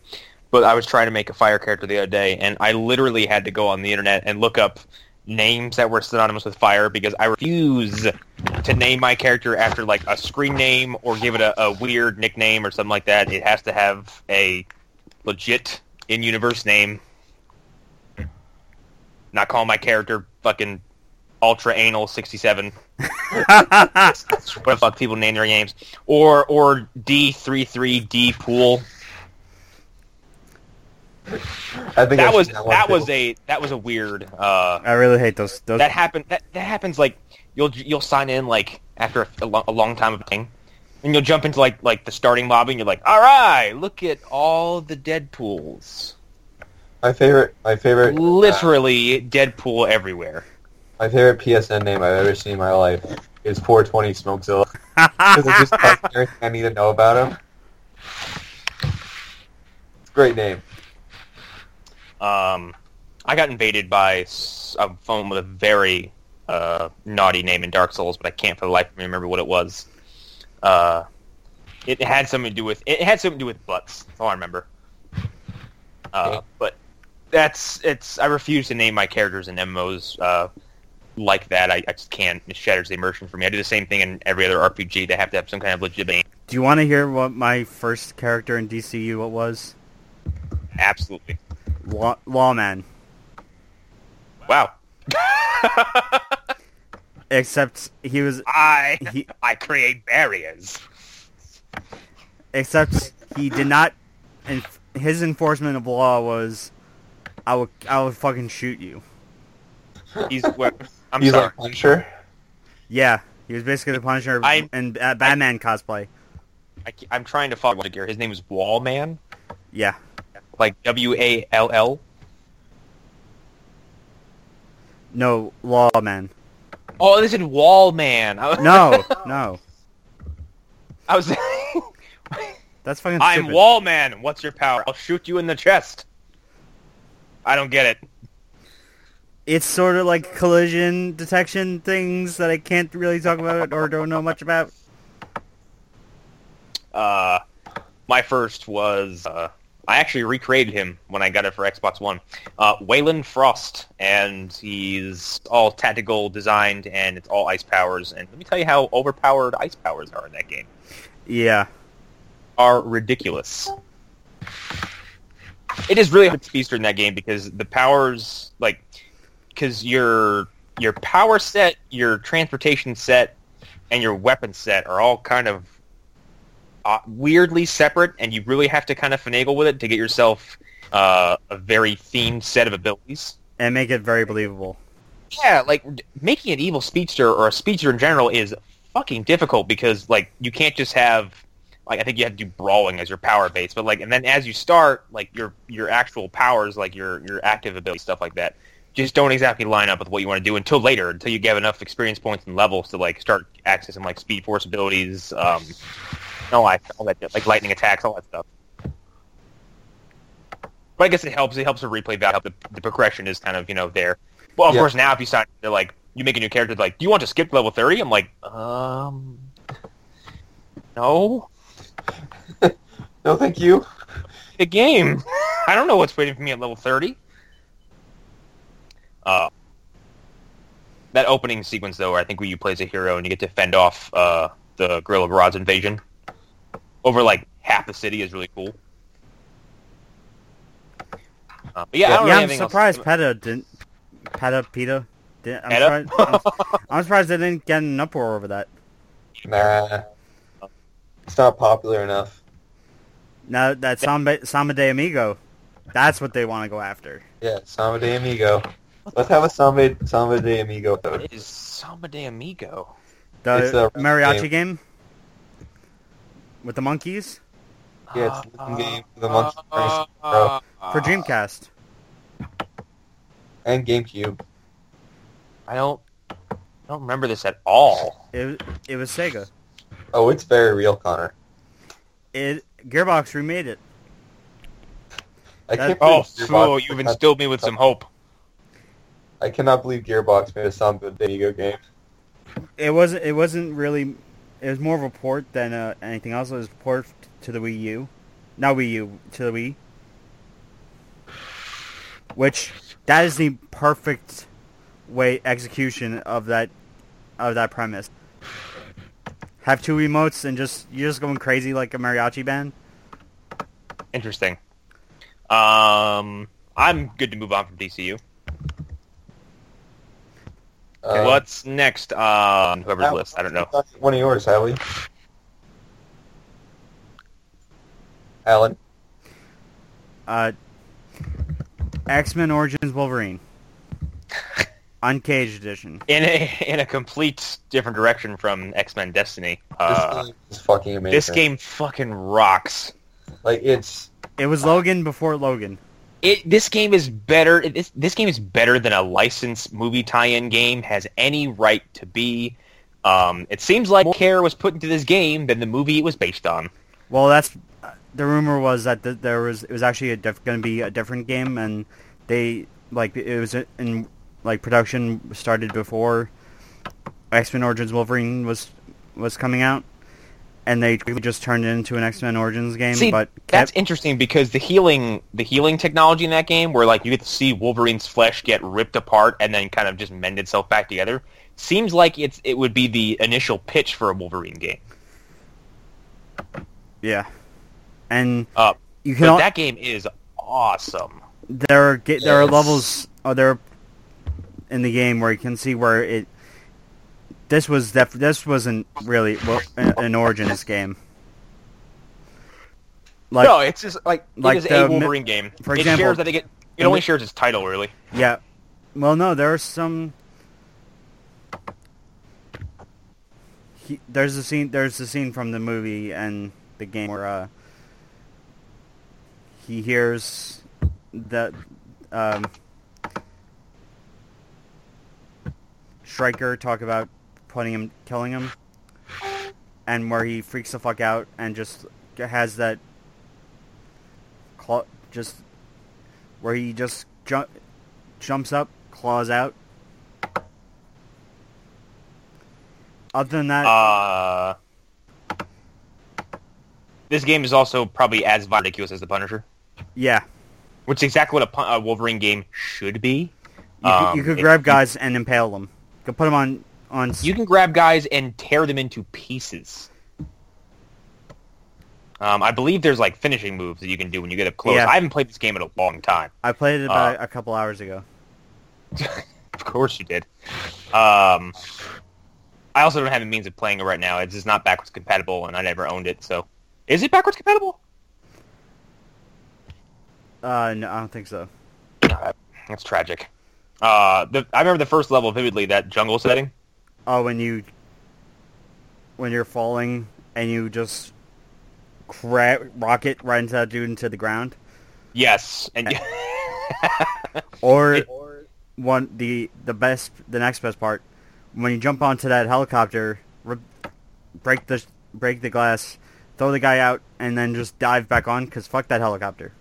but I was trying to make a fire character the other day, and I literally had to go on the internet and look up names that were synonymous with fire because I refuse to name my character after like a screen name or give it a, a weird nickname or something like that. It has to have a legit in-universe name. Not calling my character fucking Ultra Anal 67. What the fuck people name their games. Or or D33D Pool. I think That I've was seen one that was a that was a weird uh I really hate those. those that happened that, that happens like you'll you'll sign in like after a, a, lo- a long time of playing and you'll jump into like like the starting lobby and you're like all right look at all the Deadpools my favorite. My favorite. uh, literally Deadpool everywhere my favorite PSN name I've ever seen in my life is 420 Smokezilla because it just tells everything I need to know about him. It's a great name. Um I got invaded by a phone with a very uh, naughty name in Dark Souls but I can't for the life of me remember what it was uh it had something to do with it had something to do with butts that's all I remember uh, but that's it's I refuse to name my characters in MMOs uh, like that. I, I just can't. It shatters the immersion for me. I do the same thing in every other RPG. They have to have some kind of legitimate. name. Do you want to hear what my first character in DCU what was? Absolutely. Law, Lawman. Wow. Except he was. I He, I create barriers. except he did not. And his enforcement of law was, I would, I would fucking shoot you. He's what? I'm He's sorry. like Punisher. Yeah, he was basically the Punisher I- in uh, Batman cosplay. I, am trying to follow gear. His name is Wallman, Yeah, like W A L L. no Lawman. Oh, this is Wallman. I was, No, no, I was. that's fucking. I'm stupid. Wallman. What's your power? I'll shoot you in the chest. I don't get it. It's sort of like collision detection things that I can't really talk about or don't know much about. Uh, my first was uh, I actually recreated him when I got it for Xbox One. Uh, Waylon Frost, and he's all tactical designed, and it's all ice powers. And let me tell you how overpowered ice powers are in that game. Yeah, Are ridiculous. It is really hard to speedster in that game because the powers, like, because your your power set, your transportation set, and your weapon set are all kind of weirdly separate, and you really have to kind of finagle with it to get yourself uh, a very themed set of abilities. and make it very believable. Yeah, like making an evil speedster or a speedster in general is fucking difficult because like you can't just have like I think you have to do brawling as your power base, but like and then as you start, like your your actual powers, like your your active ability stuff like that, just don't exactly line up with what you want to do until later, until you get enough experience points and levels to like start accessing like speed force abilities, um, all that all that like lightning attacks, all that stuff. But I guess it helps. It helps with replay value. The, the progression is kind of you know there. Well, of Yeah. course, now if you sign, they're like, you make a new character, like, do you want to skip level 30? I'm like, um, no. No, thank you. The game. I don't know what's waiting for me at level 30. Uh, that opening sequence, though, where I think where you play as a hero and you get to fend off uh, the Gorilla Grodd's invasion over, like, half the city is really cool. Uh, but yeah, I Yeah, don't yeah, really I'm have anything else- surprised PETA didn't. PETA, PETA. Didn't, I'm, PETA? surprised, I'm, I'm surprised they didn't get an uproar over that. Nah. It's not popular enough. Now that Samba, Samba de Amigo, that's what they want to go after. Yeah, Samba de Amigo. Let's have a Samba, Samba de Amigo episode. What is Samba de Amigo? The It's a mariachi game. With the monkeys Yeah, it's a game for the Monkey Island Pro Uh, for Dreamcast. and GameCube. I don't, I don't remember this at all. It it was Sega. Oh, it's very real, Connor. It Gearbox remade it. I That- can't Oh, believe Gearbox fool, you've made- instilled me with some hope. I cannot believe Gearbox made a Sound of Video game. It wasn't. It wasn't really. It was more of a port than uh, anything else. It was a port to the Wii U, not Wii U to the Wii. Which that is the perfect way execution of that of that premise. Have two remotes and just you're just going crazy like a mariachi band. Interesting. Um, I'm good to move on from DCU. Uh, What's next on whoever's Al- list? I don't know. One of yours, Hallie. Alan. Uh, X Men Origins Wolverine, Uncaged Edition. In a in a complete different direction from X Men Destiny. This Uh, game is fucking amazing. this game fucking rocks. like it's It was Logan before Logan. It this game is better. This game is better than a licensed movie tie-in game has any right to be. Um, it seems like more care was put into this game than the movie it was based on. Well, that's the rumor was that th- there was it was actually diff- going to be a different game, and they like it was in like production started before X Men Origins Wolverine was was coming out, and they just turned it into an X Men Origins game. See, but that's interesting because the healing the healing technology in that game, where like you get to see Wolverine's flesh get ripped apart and then kind of just mend itself back together, seems like it's it would be the initial pitch for a Wolverine game. yeah, and Uh, you can but al- that game is awesome. there are there are Yes. levels oh, there are in the game where you can see where it this was def- this wasn't really well, an, Origins game. Like no, it's just like, like it is the a Wolverine game. for it example, shares, I think it, it only shares its title really. yeah, well no, there are some. He, there's a scene. There's a scene from the movie and the game where uh, he hears that um, Stryker talk about putting him, killing him, and where he freaks the fuck out and just has that, claw, just where he just jump, jumps up, claws out. Other than that, Uh, this game is also probably as ridiculous as the Punisher, yeah, which is exactly what a, a Wolverine game should be. you, could, Um, you could it- grab guys and impale them. You could put them on on. You can grab guys and tear them into pieces. Um, I believe there's like finishing moves that you can do when you get up close. Yeah. I haven't played this game in a long time. I played it about uh, a couple hours ago. of course you did. Um, I also don't have the means of playing it right now. It's just not backwards compatible, and I never owned it. So, is it backwards compatible? Uh, no, I don't think so. Uh, that's tragic. Uh, the, I remember the first level vividly. That jungle setting. Oh, when you when you're falling and you just cra- rocket right into that dude into the ground, Yes, and or It- one the the best the next best part when you jump onto that helicopter, re- break the break the glass, throw the guy out, and then just dive back on because fuck that helicopter.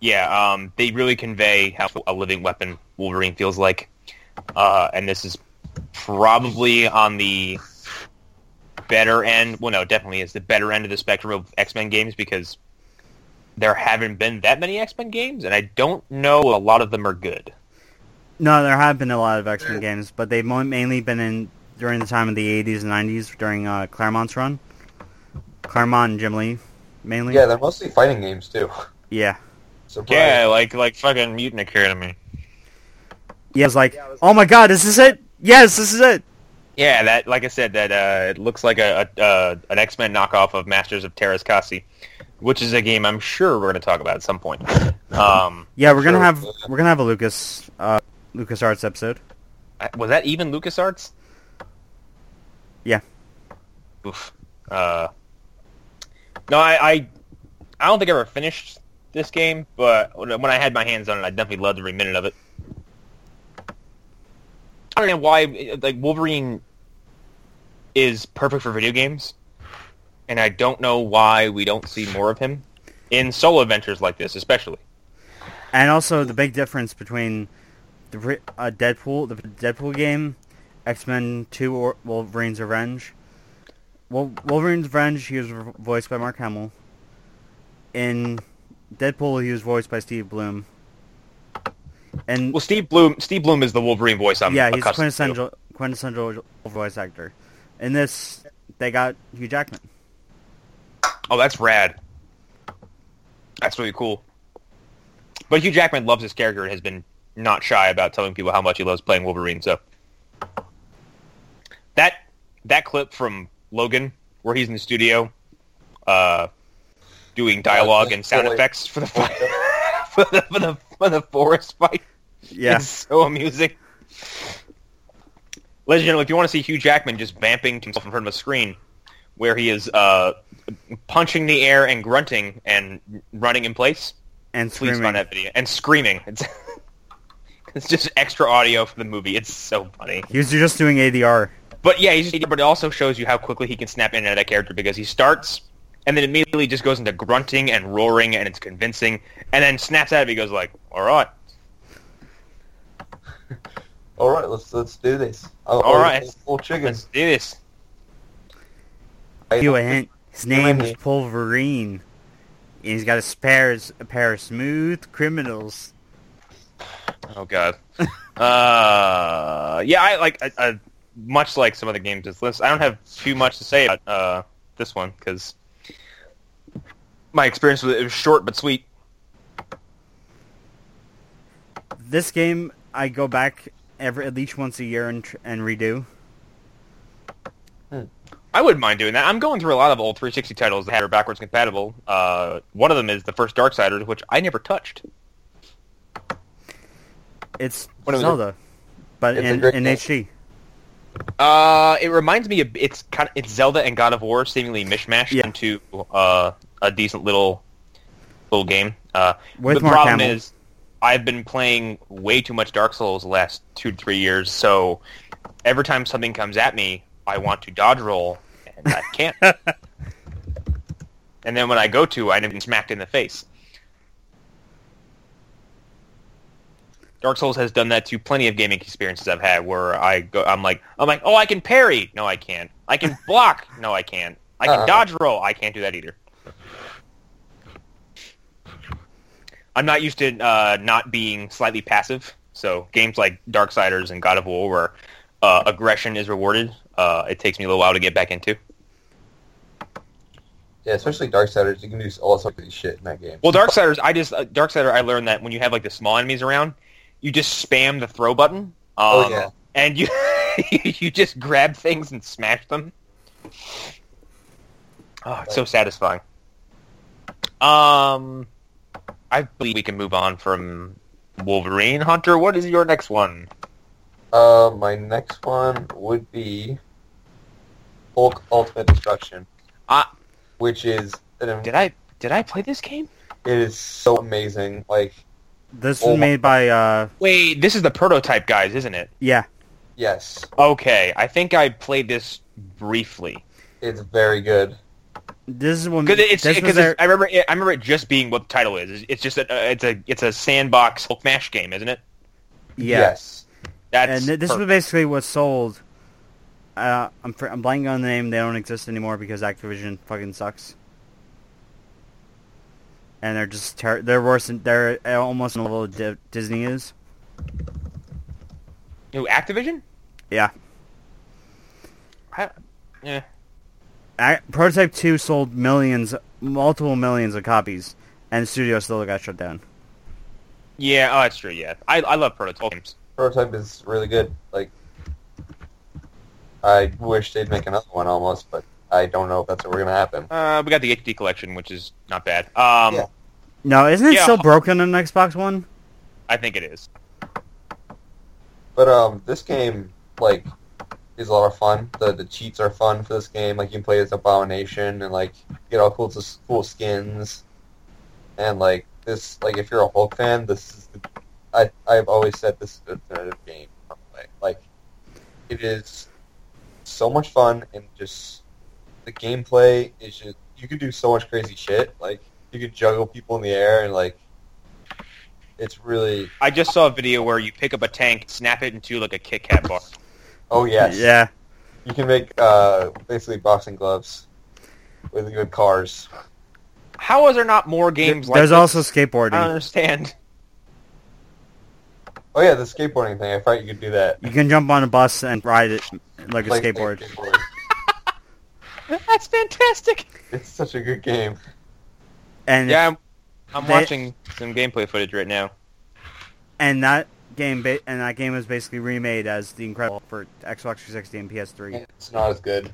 yeah, um, they really convey how a living weapon Wolverine feels like, uh, and this is probably on the better end. Well, no, definitely is the better end of the spectrum of X Men games because there haven't been that many X Men games, and I don't know a lot of them are good. No, there have been a lot of X Men games, but they've mainly been in during the time of the '80s and '90s during uh, Claremont's run. Claremont and Jim Lee, mainly. yeah, they're mostly fighting games too. yeah. Surprise. Yeah, like like fucking Mutant Academy. Yeah, it's like, oh my god, is this it? Yes, this is it. Yeah, that like I said, that uh, it looks like a, a uh, an X Men knockoff of Masters of Teräs Käsi, which is a game I'm sure we're going to talk about at some point. Um, Yeah, we're gonna have we're gonna have a Lucas uh, LucasArts episode. was that even LucasArts? Yeah. Oof. Uh, no, I, I I don't think I ever finished this game, but when I had my hands on it, I definitely loved every minute of it. I don't know why, like Wolverine. is perfect for video games, and I don't know why we don't see more of him in solo adventures like this, especially. And also the big difference between the uh, Deadpool, the Deadpool game, X Men Two, or Wolverine's Revenge. Wolverine's Revenge, he was voiced by Mark Hamill. In Deadpool, he was voiced by Steve Blum. And Well, Steve Blum, Steve Blum is the Wolverine voice. I'm yeah, he's accustomed to. quintessential quintessential voice actor. In this, they got Hugh Jackman. Oh, that's rad. That's really cool. But Hugh Jackman loves his character and has been not shy about telling people how much he loves playing Wolverine. So that that clip from Logan, where he's in the studio, uh, doing dialogue and sound Fully- effects for the fight, for the for the for the forest fight, Yeah, so amusing. Ladies and gentlemen, if you want to see Hugh Jackman just vamping to himself in front of a screen, where he is uh, punching the air and grunting and running in place, and please screaming. find that video and screaming. It's it's just extra audio for the movie. It's so funny. He was just doing ADR. But yeah, he's just, but it also shows you how quickly he can snap in and out of that character because he starts and then immediately just goes into grunting and roaring and it's convincing, and then snaps out of it. He goes like, "All right, All right, let's let's do this. I'll, All I'll- right. I'll pull chicken. let's do this." You a hint. His name is Money. Wolverine. And he's got a pair, a pair of smooth criminals. Oh god. uh, yeah, I like I, I, much like some of the games this list. I don't have too much to say about uh, this one because my experience with it was short but sweet. This game, I go back every at least once a year and and redo. I wouldn't mind doing that. I'm going through a lot of old 360 titles that are backwards compatible. Uh, one of them is the first Darksiders, which I never touched. It's What is it? Zelda, but It's in, in. HD. Uh, it reminds me of it's kind of it's Zelda and God of War seemingly mishmashed Yeah. into uh, a decent little little game. Uh, the problem Hamill. is I've been playing way too much Dark Souls the last two to three years, so every time something comes at me, I want to dodge roll, and I can't. and then when I go to, I'm smacked in the face. Dark Souls has done that to plenty of gaming experiences I've had where I go, I'm like, I'm like, oh, I can parry. No, I can't. I can block. No, I can't. I can Uh-uh. dodge roll. I can't do that either. I'm not used to uh, not being slightly passive. So games like Darksiders and God of War, where uh, aggression is rewarded, uh, it takes me a little while to get back into. Yeah, especially Darksiders, you can do all sorts of shit in that game. Well, Darksiders, I just uh, Darksider, I learned that when you have like the small enemies around, you just spam the throw button. Um, Oh, yeah. and you you just grab things and smash them. Oh, it's so satisfying. Um, I believe we can move on from Wolverine Hunter. What is your next one? Uh, my next one would be Hulk Ultimate Destruction, Ah, which is an, did I did I play this game? it is so amazing. Like, This Oh was my- made by uh Wait, this is the prototype guys, isn't it? yeah. yes, Okay, I think I played this briefly. it's very good. This is when Because it's this because their, I remember it, I remember it just being what the title is. It's- It's just a uh, it's a it's a sandbox Hulk Smash game, isn't it? yeah. Yes, That's and th- this was basically what sold. Uh, I'm fr- I'm blanking on the name. They don't exist anymore because Activision fucking sucks. And they're just ter- they're worse than they're almost on the level Di- Disney is. Who, Activision. Yeah. I, yeah. A- Prototype Two sold millions, multiple millions of copies, and the studio still got shut down. Yeah, oh, that's true. Yeah, I I love prototype games. Prototype is really good. Like, I wish they'd make another one almost, but I don't know if that's ever gonna happen. Uh, we got the HD collection, which is not bad. Um, Yeah. No, isn't it Yeah. still broken on Xbox One? I think it is. But um, this game like is a lot of fun. The the cheats are fun for this game. Like you can play as Abomination and like get all cool cool skins. And like this, like if you're a Hulk fan, this is the, I I've always said this is the definitive game. Like it is so much fun and just the gameplay is just you could do so much crazy shit. Like you could juggle people in the air and like it's really I just saw a video where you pick up a tank, snap it into like a Kit Kat bar. Oh yes Yeah. you can make uh, basically boxing gloves with with cars. How is there not more games like There's this? also skateboarding. I don't understand. Oh yeah, the skateboarding thing. I thought you could do that. You can jump on a bus and ride it like a skateboard. skateboard. That's fantastic. It's such a good game. And Yeah, I'm, I'm They- watching some gameplay footage right now. and that game ba- and that game was basically remade as the Incredible for Xbox 360 and PS3. It's not as good.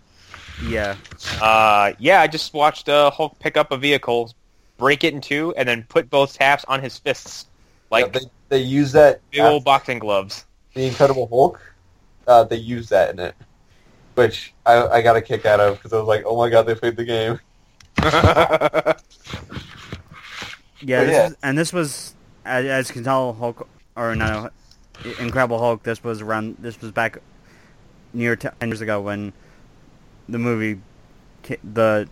Yeah. Uh, yeah, I just watched uh, Hulk pick up a vehicle, break it in two, and then put both halves on his fists like Yeah, they they use that big old boxing gloves. the Incredible Hulk. Uh, they use that in it, which I, I got a kick out of because I was like, oh my god, they played the game. Yeah, this yeah. Is, and this was as, as you can tell Hulk or no Incredible Hulk this was around this was back near 10 years ago when the movie the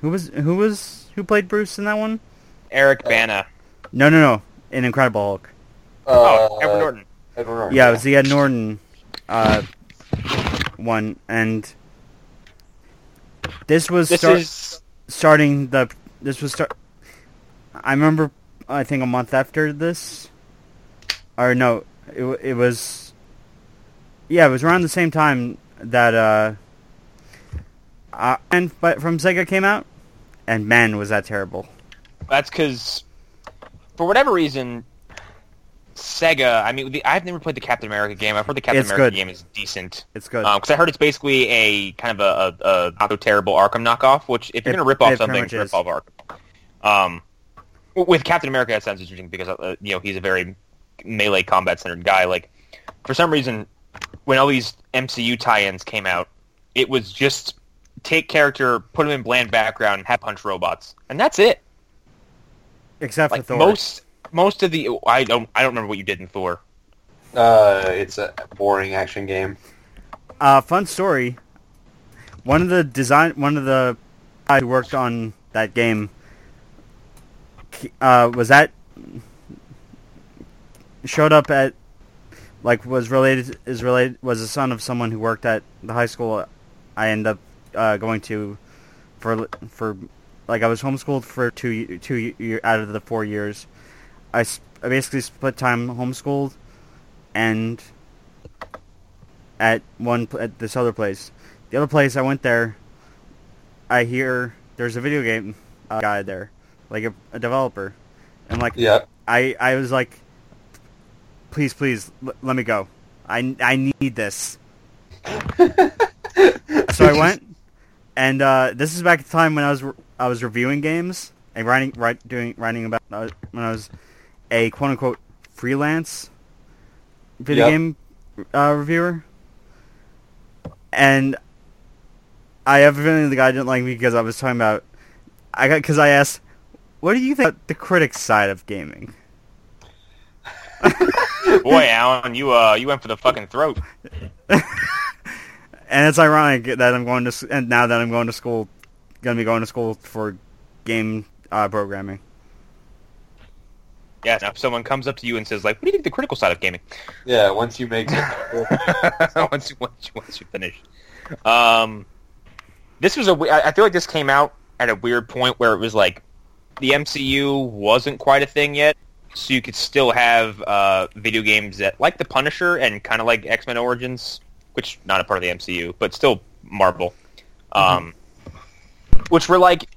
who was who was who played Bruce in that one? Eric Bana. No, no, no. In Incredible Hulk. Oh, Uh, Edward Norton. Edward Norton. Yeah, it was the Ed Norton uh, one, and this was This start, is starting the. This was start. I remember, I think a month after this, or no, it it was. Yeah, it was around the same time that uh, uh and but from Sega came out, and man, was that terrible. that's because for whatever reason, Sega. I mean, the, I've never played the Captain America game. I've heard the Captain It's America good. game is decent It's good. because I heard it's basically a kind of a, a, a not so terrible Arkham knockoff. Which if you're It- gonna rip off something, rip off Arkham. Um, with Captain America, that sounds interesting because uh, you know he's a very melee combat centered guy. Like for some reason, when all these MCU tie-ins came out, it was just take character, put him in bland background, and have punch robots, and that's it. Except Like for Thor. most most of the I don't I don't remember what you did in Thor. Uh, it's a boring action game. Uh, fun story. One of the design, one of the guy who worked on that game, uh, was that showed up at, like, was related is related was the son of someone who worked at the high school I ended up uh, going to for for like I was homeschooled for two two year, out of the four years. I I basically split time homeschooled and at one pl- at this other place. The other place I went there, I hear there's a video game uh, guy there, like a, a developer, and like Yeah. I I was like, please please l- let me go. I I need this. So I went, and uh, this is back at the time when I was re- I was reviewing games and writing write doing writing about uh, when I was a quote unquote freelance video Yep. game uh, reviewer, and I have a feeling the guy didn't like me because I was talking about I got because I asked, what do you think about the critics side of gaming? Boy, Alan, you uh you went for the fucking throat. and it's ironic that I'm going to s- and now that I'm going to school, going to be going to school for game uh, programming. Yeah, now if someone comes up to you and says like, "What do you think the critical side of gaming?" Yeah. Once you make it, once you once you once you finish. Um, this was a. we- I I feel like this came out at a weird point where it was like the MCU wasn't quite a thing yet, so you could still have uh, video games that like the Punisher and kind of like X Men Origins, which not a part of the MCU, but still Marvel. Um, which were like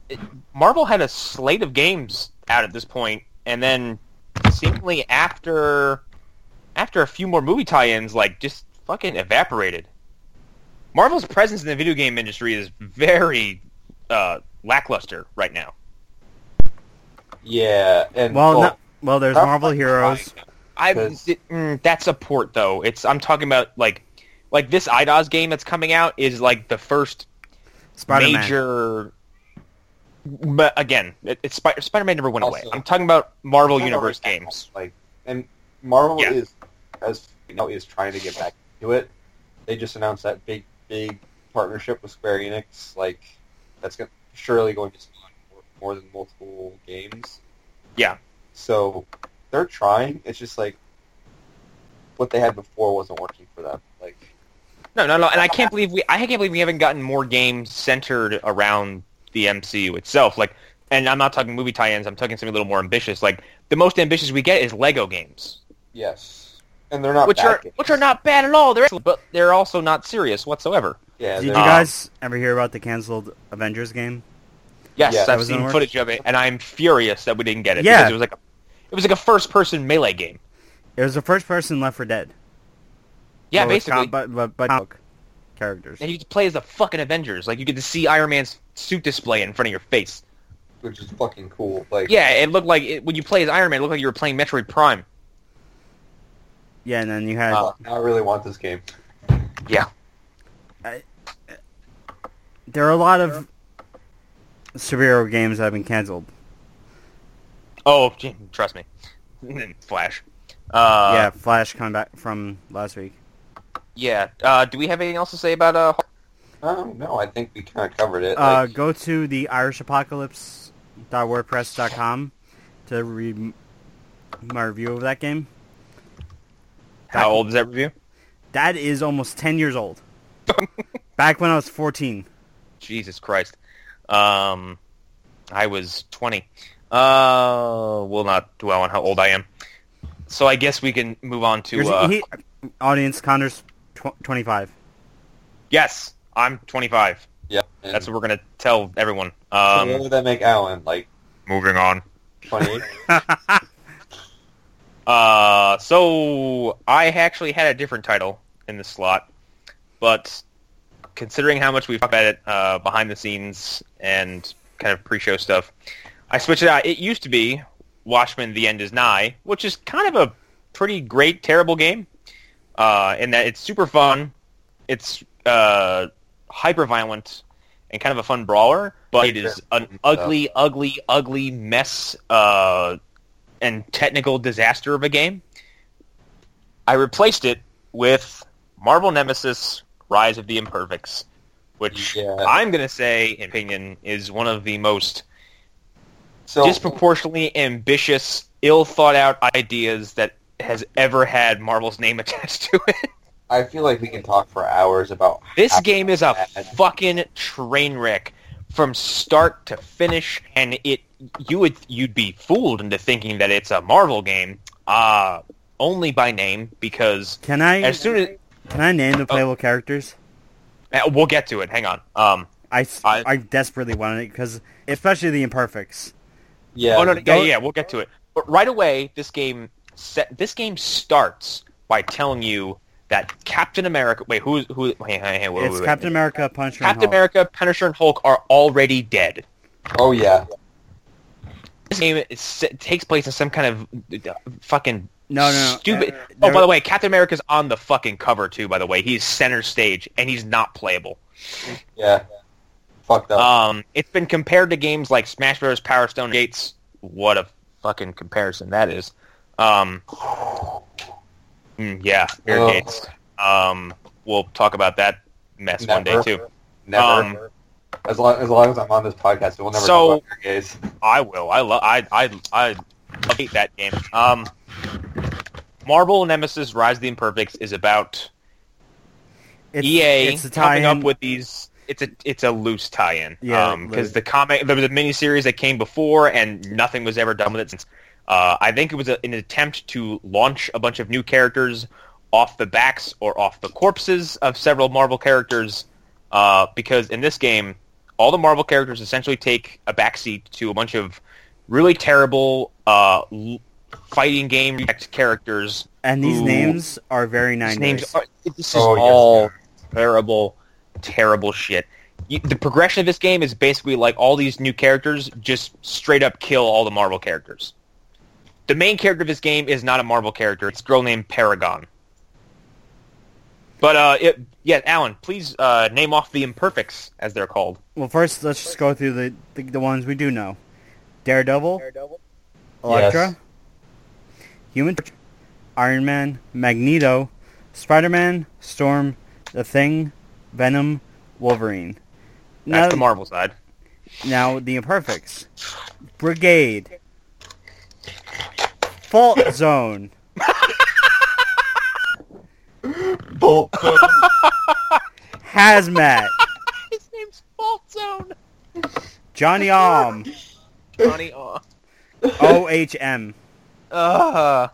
Marvel had a slate of games out at this point, and then seemingly after after a few more movie tie-ins, like just fucking evaporated. Marvel's presence in the video game industry is very uh, lackluster right now. yeah, and Well, no, well, there's How- Marvel Heroes. I mm, that's a port though. It's I'm talking about like like this IDOS game that's coming out is like the first Spider-Man. major. But again, it, it's Spider- Spider-Man never went away. I'm talking about Marvel Marvel Universe is- games. like, and Marvel Yeah. is as you know is trying to get back to it. They just announced that big, big partnership with Square Enix, like that's gonna, surely going to spawn more, more than multiple games. Yeah. So they're trying. It's just like what they had before wasn't working for them. Like No, no, no, and I can't believe we I can't believe we haven't gotten more games centered around the MCU itself. Like, and I'm not talking movie tie-ins. I'm talking something a little more ambitious. Like, the most ambitious we get is Lego games, yes, and they're not which bad are games. which are not bad at all. They're excellent, but they're also not serious whatsoever. yeah. Did you they're- guys ever hear about the canceled Avengers game? Yes, Yeah. I've was in seen the footage of it, and I'm furious that we didn't get it. Yeah. because it was like a, it was like a first-person melee game. It was a first-person Left 4 Dead. Yeah, But basically. com- but but, but comic characters. and you get to play as the fucking Avengers. Like you get to see Iron Man's suit display in front of your face. which is fucking cool. Like Yeah, it looked like it, when you play as Iron Man, it looked like you were playing Metroid Prime. Yeah, and then you had uh, now I really want this game. Yeah. there are a lot of superhero games that have been canceled. Oh, gee, trust me. Flash. Uh, yeah, Flash coming back from last week. Yeah. Uh, do we have anything else to say about uh? Oh no, I think we kind of covered it. Uh, Like, go to the irishapocalypse.wordpress.com to read my review of that game. How old is that review? That is almost 10 years old. Back when I was 14. Jesus Christ. Um, I was 20. Uh, will not dwell on how old I am. So I guess we can move on to. Uh, he- audience, Connor's tw- 25. yes, I'm 25. yeah. That's what we're gonna tell everyone. so what Um, would that make Alan? Like moving on. twenty? Uh, so I actually had a different title in the slot, but considering how much we've talked about it uh, behind the scenes and kind of pre-show stuff, I switched it out. It used to be Watchmen: The End Is Nigh, which is kind of a pretty great, terrible game. Uh, in that it's super fun, it's uh, hyper violent, and kind of a fun brawler, but it is an ugly, ugly, ugly mess. Uh, and technical disaster of a game. I replaced it with Marvel Nemesis: Rise of the Imperfects, which Yeah. I'm going to say, in opinion, is one of the most So disproportionately ambitious, ill thought out ideas that has ever had Marvel's name attached to it. I feel like we can talk for hours about This game is a bad- fucking train wreck from start to finish, and it you would you'd be fooled into thinking that it's a Marvel game, uh, only by name because Can I as soon as can I name the playable characters? uh, we'll get to it. Hang on. Um, I, s- I- I desperately wanted it because especially the imperfects. Yeah. oh no, no, yeah, yeah, we'll get to it. But right away, this game set this game starts by telling you that Captain America. Wait, who who? Hey, hey, hey, wait, it's wait, wait. Captain America, Punisher, and Captain Hulk. America, Punisher, and Hulk are already dead. Oh yeah. This game is, takes place in some kind of uh, fucking No, no, no. stupid. Uh, oh, by the way, Captain America's on the fucking cover too. By the way, he's center stage and he's not playable. Yeah. Fucked up. Um, it's been compared to games like Smash Bros. Power Stone Gates. What a fucking comparison that is. Um, mm, yeah, Air Ugh. Gates. Um, we'll talk about that mess one day too. never. um, as long as long as I'm on this podcast, we'll never So- talk about your gays. I will. I love. I I I hate that game. Um, Marvel Nemesis: Rise of the Imperfects is about It's, EA it's a coming up with these. It's a it's a loose tie-in. Yeah, because loose. the comic there was a miniseries that came before, and nothing was ever done with it since. Uh, I think it was a, an attempt to launch a bunch of new characters off the backs or off the corpses of several Marvel characters. Uh, because in this game, all the Marvel characters essentially take a backseat to a bunch of really terrible uh, l- fighting game characters and these Ooh. names are very these nice. names are, this is Oh, all yeah. terrible, terrible shit. You, the progression of this game is basically like all these new characters just straight up kill all the Marvel characters. The main character of this game is not a Marvel character. It's a girl named Paragon. But uh, it, yeah, Alan, please uh, name off the imperfects as they're called. Well, first let's just go through the, the the ones we do know: Daredevil, Daredevil. Elektra, Human, Torch, Iron Man, Magneto, Spider-Man, Storm, The Thing, Venom, Wolverine. That's Now, the Marvel side. now the imperfects. Brigade. Fault Zone. Bolt. Hazmat. His name's Fault Zone. Johnny Ohm. Johnny. Uh, OHM. uh,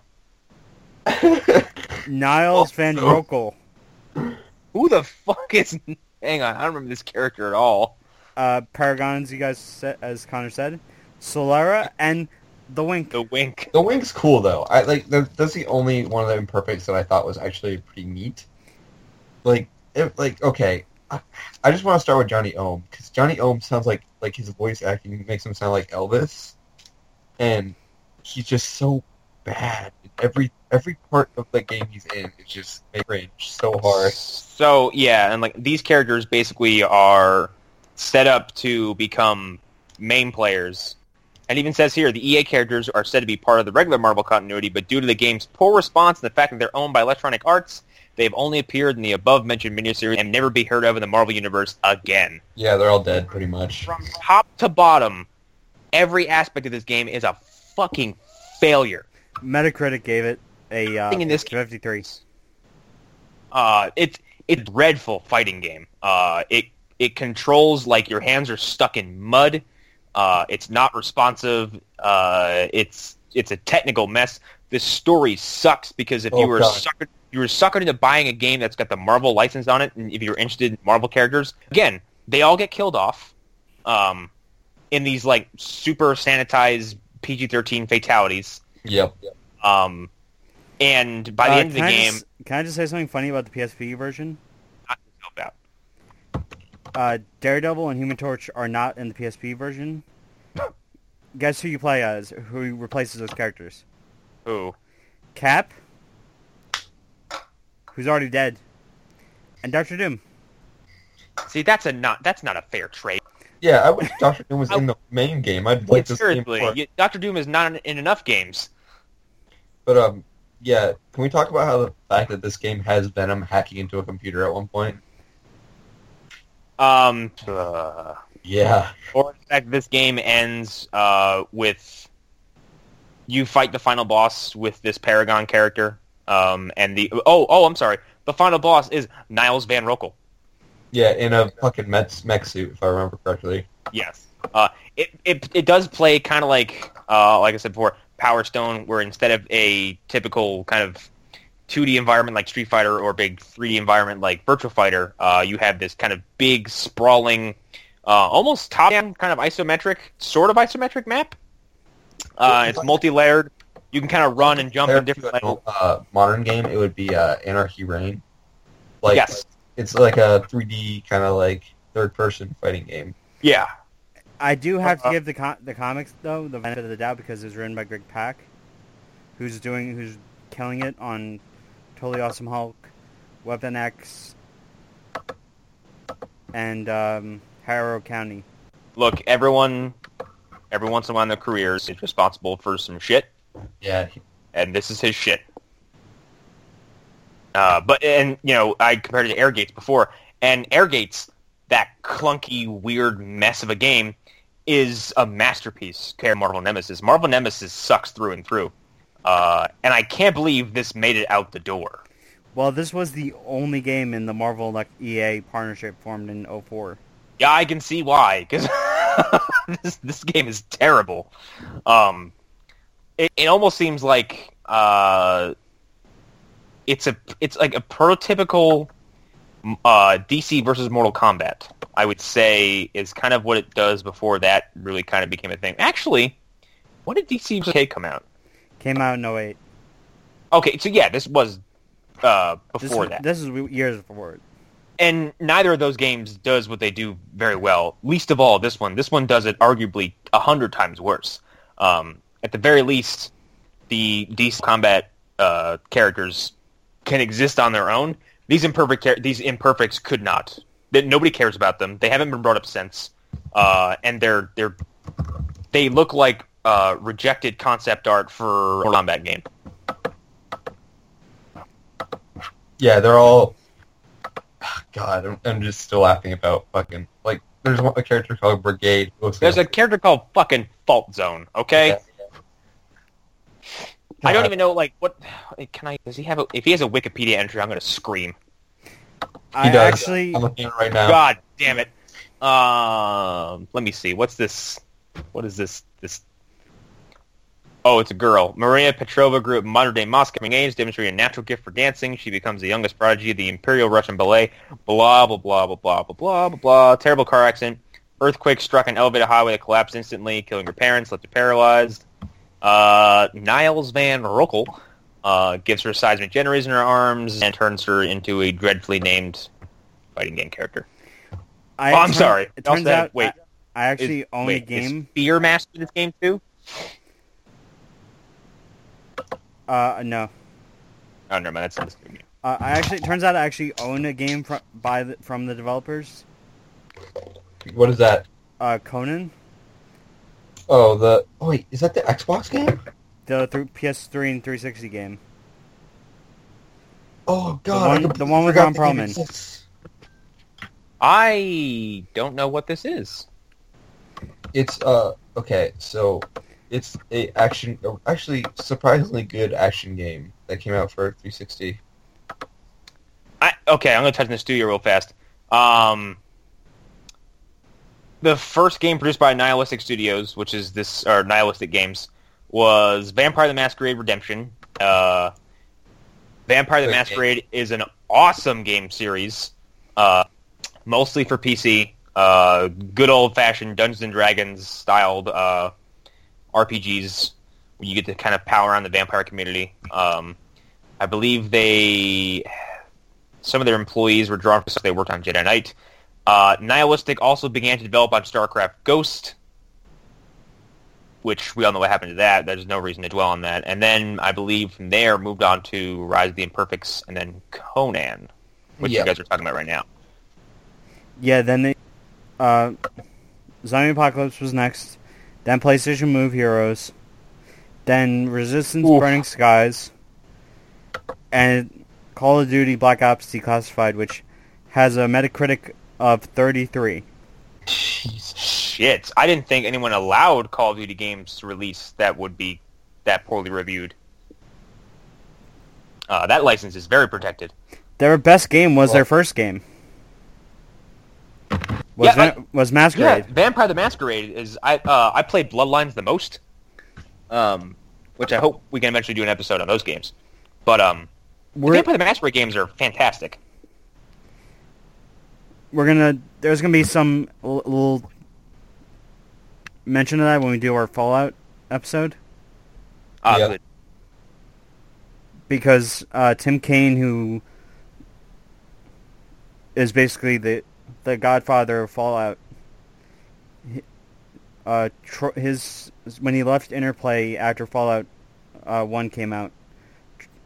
Niles Van Roekel. Who the fuck is? Hang on, I don't remember this character at all. Uh, Paragons, you guys said, as Connor said. Solera and the Wink. The Wink. the Wink's cool though. I like that, that's the only one of the imperfects that I thought was actually pretty neat. Like, if, like okay, I, I just want to start with Johnny Ohm because Johnny Ohm sounds like like his voice acting makes him sound like Elvis, and he's just so bad. Every every part of the game he's in is just make cringe so hard. So yeah, and like these characters basically are set up to become main players. And even says here the EA characters are said to be part of the regular Marvel continuity, but due to the game's poor response and the fact that they're owned by Electronic Arts, they've only appeared in the above-mentioned miniseries and never be heard of in the Marvel universe again. Yeah, they're all dead pretty much. From top to bottom, every aspect of this game is a fucking failure. Metacritic gave it a uh, Thing in this- 53. Uh, it's it's a dreadful fighting game. Uh, it it controls like your hands are stuck in mud. Uh, it's not responsive. Uh, it's it's a technical mess. The story sucks because if Oh, you were God. suckered, you were suckered into buying a game that's got the Marvel license on it, and if you're interested in Marvel characters, again, they all get killed off. Um, in these like super sanitized PG-13 fatalities. Yep. Um, and by the Uh, end of the I game, just- can I just say something funny about the PSP version? not about. Uh, Daredevil and Human Torch are not in the PSP version. Guess who you play as? Who replaces those characters? Who? Cap, who's already dead, and Doctor Doom. See, that's a not that's not a fair trade. Yeah, I wish Doctor Doom was in the main game. I'd like this game Seriously, more. Doctor Doom is not in, in enough games. But um, yeah, can we talk about how the fact that this game has Venom hacking into a computer at one point? Um, uh, Yeah. or in fact this game ends uh, with you fight the final boss with this Paragon character. Um, and the oh oh I'm sorry, the final boss is Niles Van Roekel. Yeah, in a fucking Mets mech suit, if I remember correctly. Yes. Uh, it, it it does play kind of like uh, like I said before, Power Stone, where instead of a typical kind of 2D environment like Street Fighter or big 3D environment like Virtual Fighter, uh, you have this kind of big sprawling, uh, almost top-down kind of isometric, sort of isometric map. Uh, it's multi-layered. You can kind of run and jump in different levels. uh, modern game, it would be uh, Anarchy Reign. Like, Yes. it's like a 3D kind of like third-person fighting game. Yeah. I do have to Uh, give the co- the comics though the benefit of the doubt because it was written by Greg Pak, who's doing who's killing it on Totally Awesome Hulk, Weapon X, and um, Harrow County. Look, everyone, every once in a while in their careers is responsible for some shit. Yeah, and this is his shit. Uh, but and you know I compared it to Airgates before, and Airgates, that clunky, weird mess of a game, is a masterpiece compared to Marvel Nemesis. Marvel Nemesis sucks through and through, uh, and I can't believe this made it out the door. Well, this was the only game in the Marvel like, EA partnership formed in 04. Yeah, I can see why because this this game is terrible. Um, it, it almost seems like uh, it's a it's like a prototypical uh, DC versus Mortal Kombat. I would say is kind of what it does before that really kind of became a thing. Actually, when did DC vs. K come out? Came out in 08. Okay, so yeah, this was uh, This, before was- that. this is years before it. and neither of those games does what they do very well. Least of all, this one. This one does it arguably a hundred times worse. Um, at the very least, the DC combat uh, characters can exist on their own. These imperfect, these imperfects could not. That nobody cares about them. They haven't been brought up since, uh, and they're they're they look like uh, rejected concept art for a combat game. yeah, they're all. God, I'm, I'm just still laughing about fucking like. There's one, a character called Brigade. There's a character called fucking Fault Zone. Okay. Yeah. I don't even know like what can I does he have a if he has a Wikipedia entry I'm gonna scream. I does. actually. I'm looking at it right now. God damn it. Um, let me see. What's this? What is this? This. Oh, it's a girl. Maria Petrova grew up in modern day Moscow, coming age, demonstrating a natural gift for dancing. She becomes the youngest prodigy of the Imperial Russian Ballet. Blah blah blah blah blah blah blah blah. blah. Terrible car accident. Earthquake struck an elevated highway that collapsed instantly, killing her parents, left her paralyzed. Uh, Niles Van Roekel uh, gives her seismic generators in her arms and turns her into a dreadfully named fighting game character. I, oh, I'm turn- sorry. It turns had- out wait, I, I actually is, own wait, a game. Is Fear Master in this game too? Uh, no. Oh, never mind. That's not this game. Uh, I actually it turns out I actually own a game from by the, from the developers. What is that? Uh, Conan, Oh, the oh wait, is that the Xbox game? The th- PS3 and 360 game. Oh God, one- I the one with forgot Ron the game Perlman. I don't know what this is. It's uh okay, so it's a action, actually surprisingly good action game that came out for 360. I, okay, I'm gonna touch on the studio real fast. Um, the first game produced by Nihilistic Studios, which is this or Nihilistic Games, was Vampire the Masquerade Redemption. Uh, Vampire the Great game. Masquerade is an awesome game series, uh, mostly for PC. Uh, good old fashioned Dungeons and Dragons styled uh, RPGs where you get to kind of power around the vampire community. Um, I believe they some of their employees were drawn because they worked on Jedi Knight. Uh, Nihilistic also began to develop on StarCraft Ghost, which we all know what happened to that. There's no reason to dwell on that. And then I believe from there moved on to Rise of the Imperfects and then Conan, which Yeah. you guys are talking about right now. Yeah, then they, uh, Zombie Apocalypse was next. Then PlayStation Move Heroes. Then Resistance Oof. Burning Skies. And Call of Duty Black Ops Declassified, which has a Metacritic of 33. Jeez. Shit, I didn't think anyone allowed Call of Duty games to release that would be that poorly reviewed. Uh, that license is very protected. Their best game was Well- their first game. Was, Yeah, Va- was Masquerade. Yeah, Vampire the Masquerade is I uh, I played Bloodlines the most, um, which I hope we can eventually do an episode on those games. But um, the We're, Vampire the Masquerade games are fantastic. we're gonna there's gonna be some l- little mention of that when we do our Fallout episode Uh, Yeah. because uh, Tim Cain, who is basically the the godfather of Fallout, uh, Tro- his when he left Interplay after Fallout uh, One came out,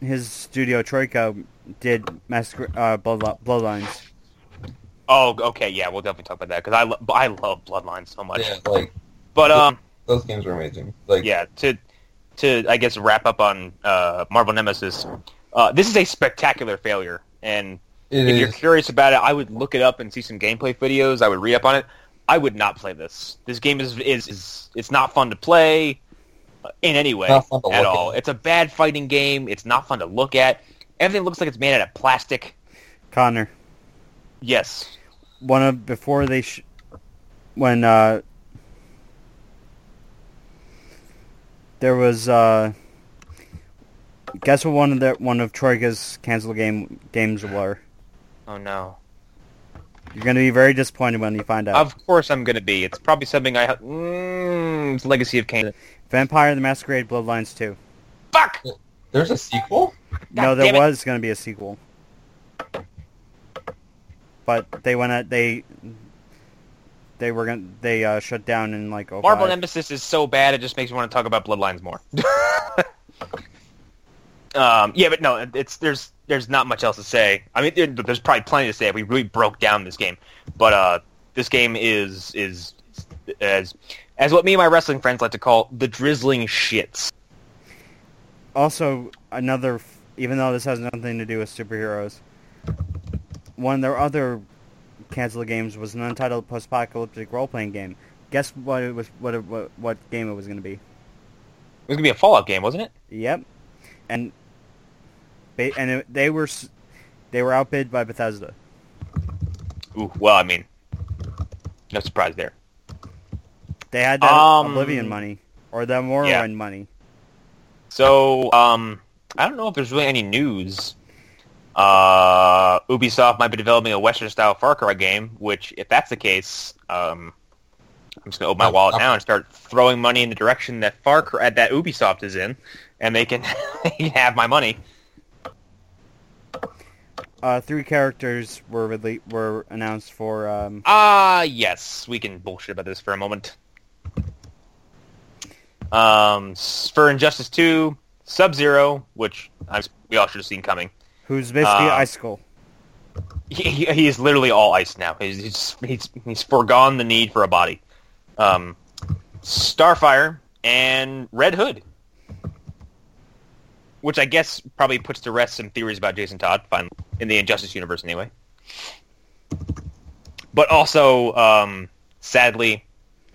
his studio Troika did Massacre, uh, Bloodli- Bloodlines. Oh, okay, yeah, we'll definitely talk about that because I lo- I love Bloodlines so much. Yeah, like But um, those games were amazing. Like yeah, to to I guess wrap up on uh, Marvel Nemesis, uh, this is a spectacular failure, and if is. you're curious about it, I would look it up and see some gameplay videos. I would read up on it. I would not play this. This game is is, is it's not fun to play uh, in any way Not fun to at all. at. It's a bad fighting game. It's not fun to look at. Everything looks like it's made out of plastic. Connor, Yes. one of before they sh- when uh, there was uh, guess what one of the one of Troika's canceled game games were. Oh no. You're gonna be very disappointed when you find out. Of course I'm gonna be. It's probably something I. Mm, it's Legacy of Kain. Vampire the Masquerade Bloodlines 2. Fuck. There's a sequel. no, there was going to be a sequel. But they went at they they were to they uh, shut down in like oh Marvel Nemesis is so bad it just makes me want to talk about Bloodlines more. um, yeah, but no, it's there's there's not much else to say. I mean, there, there's probably plenty to say we really broke down this game, but uh, this game is is as as what me and my wrestling friends like to call the drizzling shits. Also, another even though this has nothing to do with superheroes, one of their other canceled games was an untitled post-apocalyptic role-playing game. Guess what it was? What it, what, what game it was going to be? It was gonna be a Fallout game, wasn't it? Yep, and they and it, they were they were outbid by Bethesda. Ooh, well, I mean, no surprise there. They had that Um, Oblivion money or the Morrowind Yeah. money. So, um, I don't know if there's really any news. Uh, Ubisoft might be developing a Western-style Far Cry game, which, if that's the case, um, I'm just gonna open my wallet now and start throwing money in the direction that Far Cry that Ubisoft is in, and they can, they can have my money. Uh, three characters were rele- were announced for um, Ah, yes, we can bullshit about this for a moment. Um, for Injustice 2, Sub-Zero, which I, we all should have seen coming. Who's basically Uh, Icicle. He, he, he is literally all ice now. He's, he's he's he's foregone the need for a body. Um, Starfire and Red Hood, which I guess probably puts to rest some theories about Jason Todd, finally, in the Injustice universe anyway. But also, um, sadly,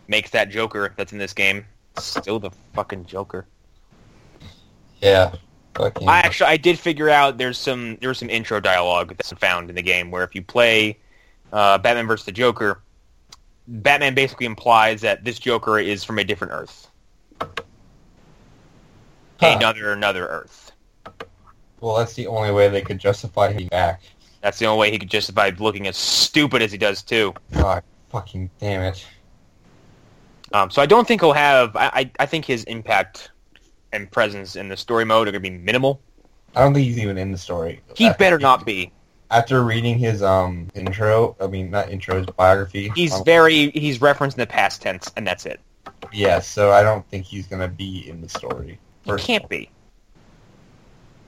makes that Joker that's in this game still the fucking Joker. Yeah. Fucking. I actually I did figure out there's some there's some intro dialogue that's found in the game where if you play uh, Batman vs the Joker, Batman basically implies that this Joker is from a different Earth, Huh. another another Earth. Well, that's the only way they could justify him back. That's the only way he could justify looking as stupid as he does too. God, fucking damn it. Um, so I don't think he'll have. I, I I think his impact and presence in the story mode are going to be minimal. I don't think he's even in the story. He After- better not be. After reading his um intro, I mean not intro, his biography. He's um, very he's referenced in the past tense, and that's it. yeah. So I don't think he's gonna be in the story. He can't be.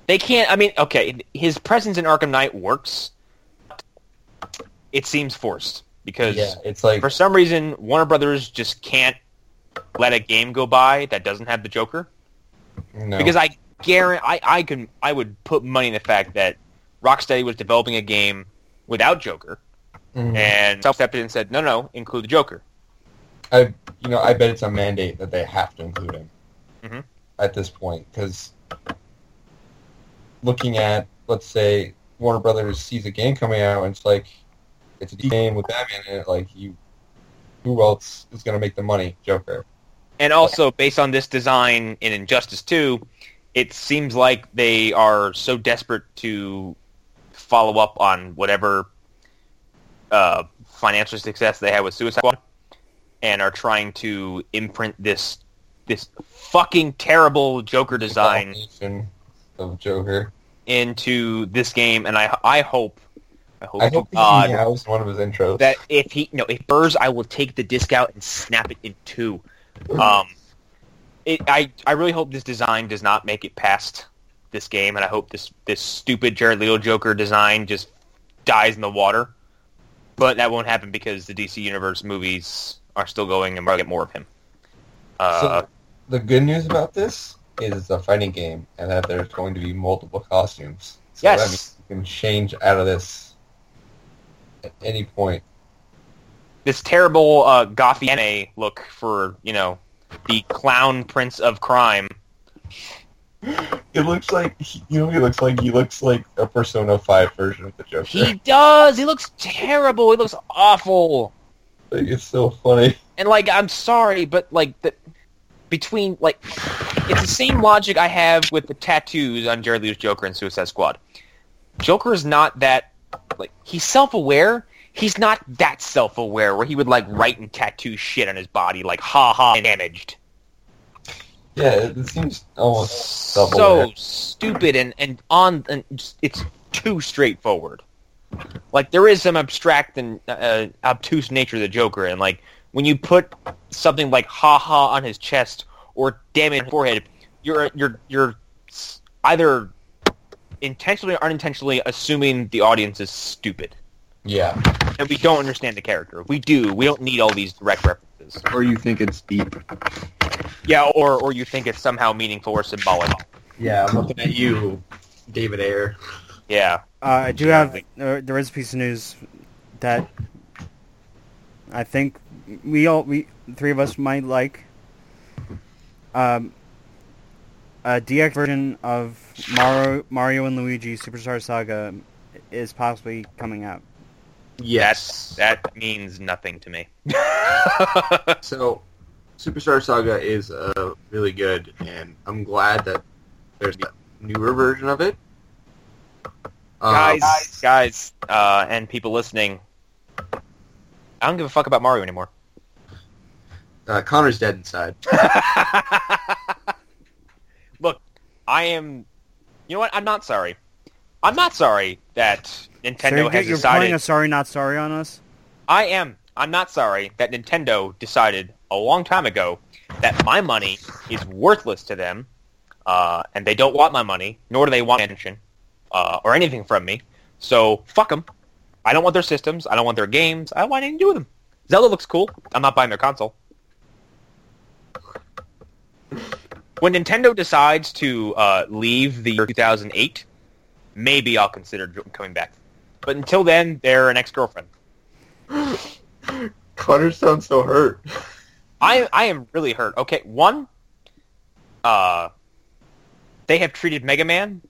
They can't. I mean, okay, his presence in Arkham Knight works. It seems forced because Yeah, it's like for some reason Warner Brothers just can't let a game go by that doesn't have the Joker. No. Because I guarantee, I, I can, I would put money in the fact that Rocksteady was developing a game without Joker, Mhm. and self-stepped in and said, no, no, include the Joker. I, you know, I bet it's a mandate that they have to include him Mhm. at this point because looking at, let's say, Warner Brothers sees a game coming out and it's like it's a game with Batman in it. Like you, who else is going to make the money? Joker. And also, based on this design in Injustice 2, it seems like they are so desperate to follow up on whatever uh, financial success they had with Suicide Squad, and are trying to imprint this this fucking terrible Joker design of Joker. into this game. And I I hope I hope, I hope God he one of his intros. that if he no if Burrs, I will take the disc out and snap it in two. Um, it, I I really hope this design does not make it past this game, and I hope this this stupid Jared Leto Joker design just dies in the water. But that won't happen because the DC Universe movies are still going, and we'll get more of him. Uh, so the good news about this is it's a fighting game, and that there's going to be multiple costumes. So Yes. you can change out of this at any point. This terrible uh, gothy anime look for you know the clown prince of crime. It looks like you know. He looks like he looks like a Persona Five version of the Joker. He does. He looks terrible. He looks awful. Like, it's so funny. And like, I'm sorry, but like the between like, it's the same logic I have with the tattoos on Jared Leto's Joker and Suicide Squad. Joker is not that like he's self-aware. He's not that self-aware where he would like write and tattoo shit on his body like ha ha damaged. Yeah, it, seems almost so stupid and and on and it's too straightforward. Like there is some abstract and uh, obtuse nature of the Joker, and like when you put something like "ha ha" on his chest or "damn it" on his forehead, you're you're you're either intentionally or unintentionally assuming the audience is stupid, Yeah, and we don't understand the character. If we do, we don't need all these direct references. Or you think it's deep. Yeah, or or you think it's somehow meaningful or symbolic. Yeah, I'm looking at you, David Ayer. Yeah. Uh, I do have uh, there is a piece of news that I think we all we three of us might like. Um, a DX version of Mario Mario and Luigi Superstar Saga is possibly coming out. Yes. That that means nothing to me. So, Superstar Saga is uh, really good, and I'm glad that there's a newer version of it. Um, guys, guys, uh, and people listening, I don't give a fuck about Mario anymore. uh, Connor's dead inside. Look, I am. You know what? I'm not sorry. I'm not sorry that so Nintendo you're, has you're playing a sorry not sorry on us. I am. I'm not sorry that Nintendo decided a long time ago that my money is worthless to them, uh, and they don't want my money, nor do they want attention uh, or anything from me. So fuck them. I don't want their systems. I don't want their games. I don't want anything to do with them. Zelda looks cool. I'm not buying their console. When Nintendo decides to uh, leave the year 2008, maybe I'll consider coming back. But until then, they're an ex-girlfriend. Connor sounds so hurt. I I am really hurt. Okay, one, uh, they have treated Mega Man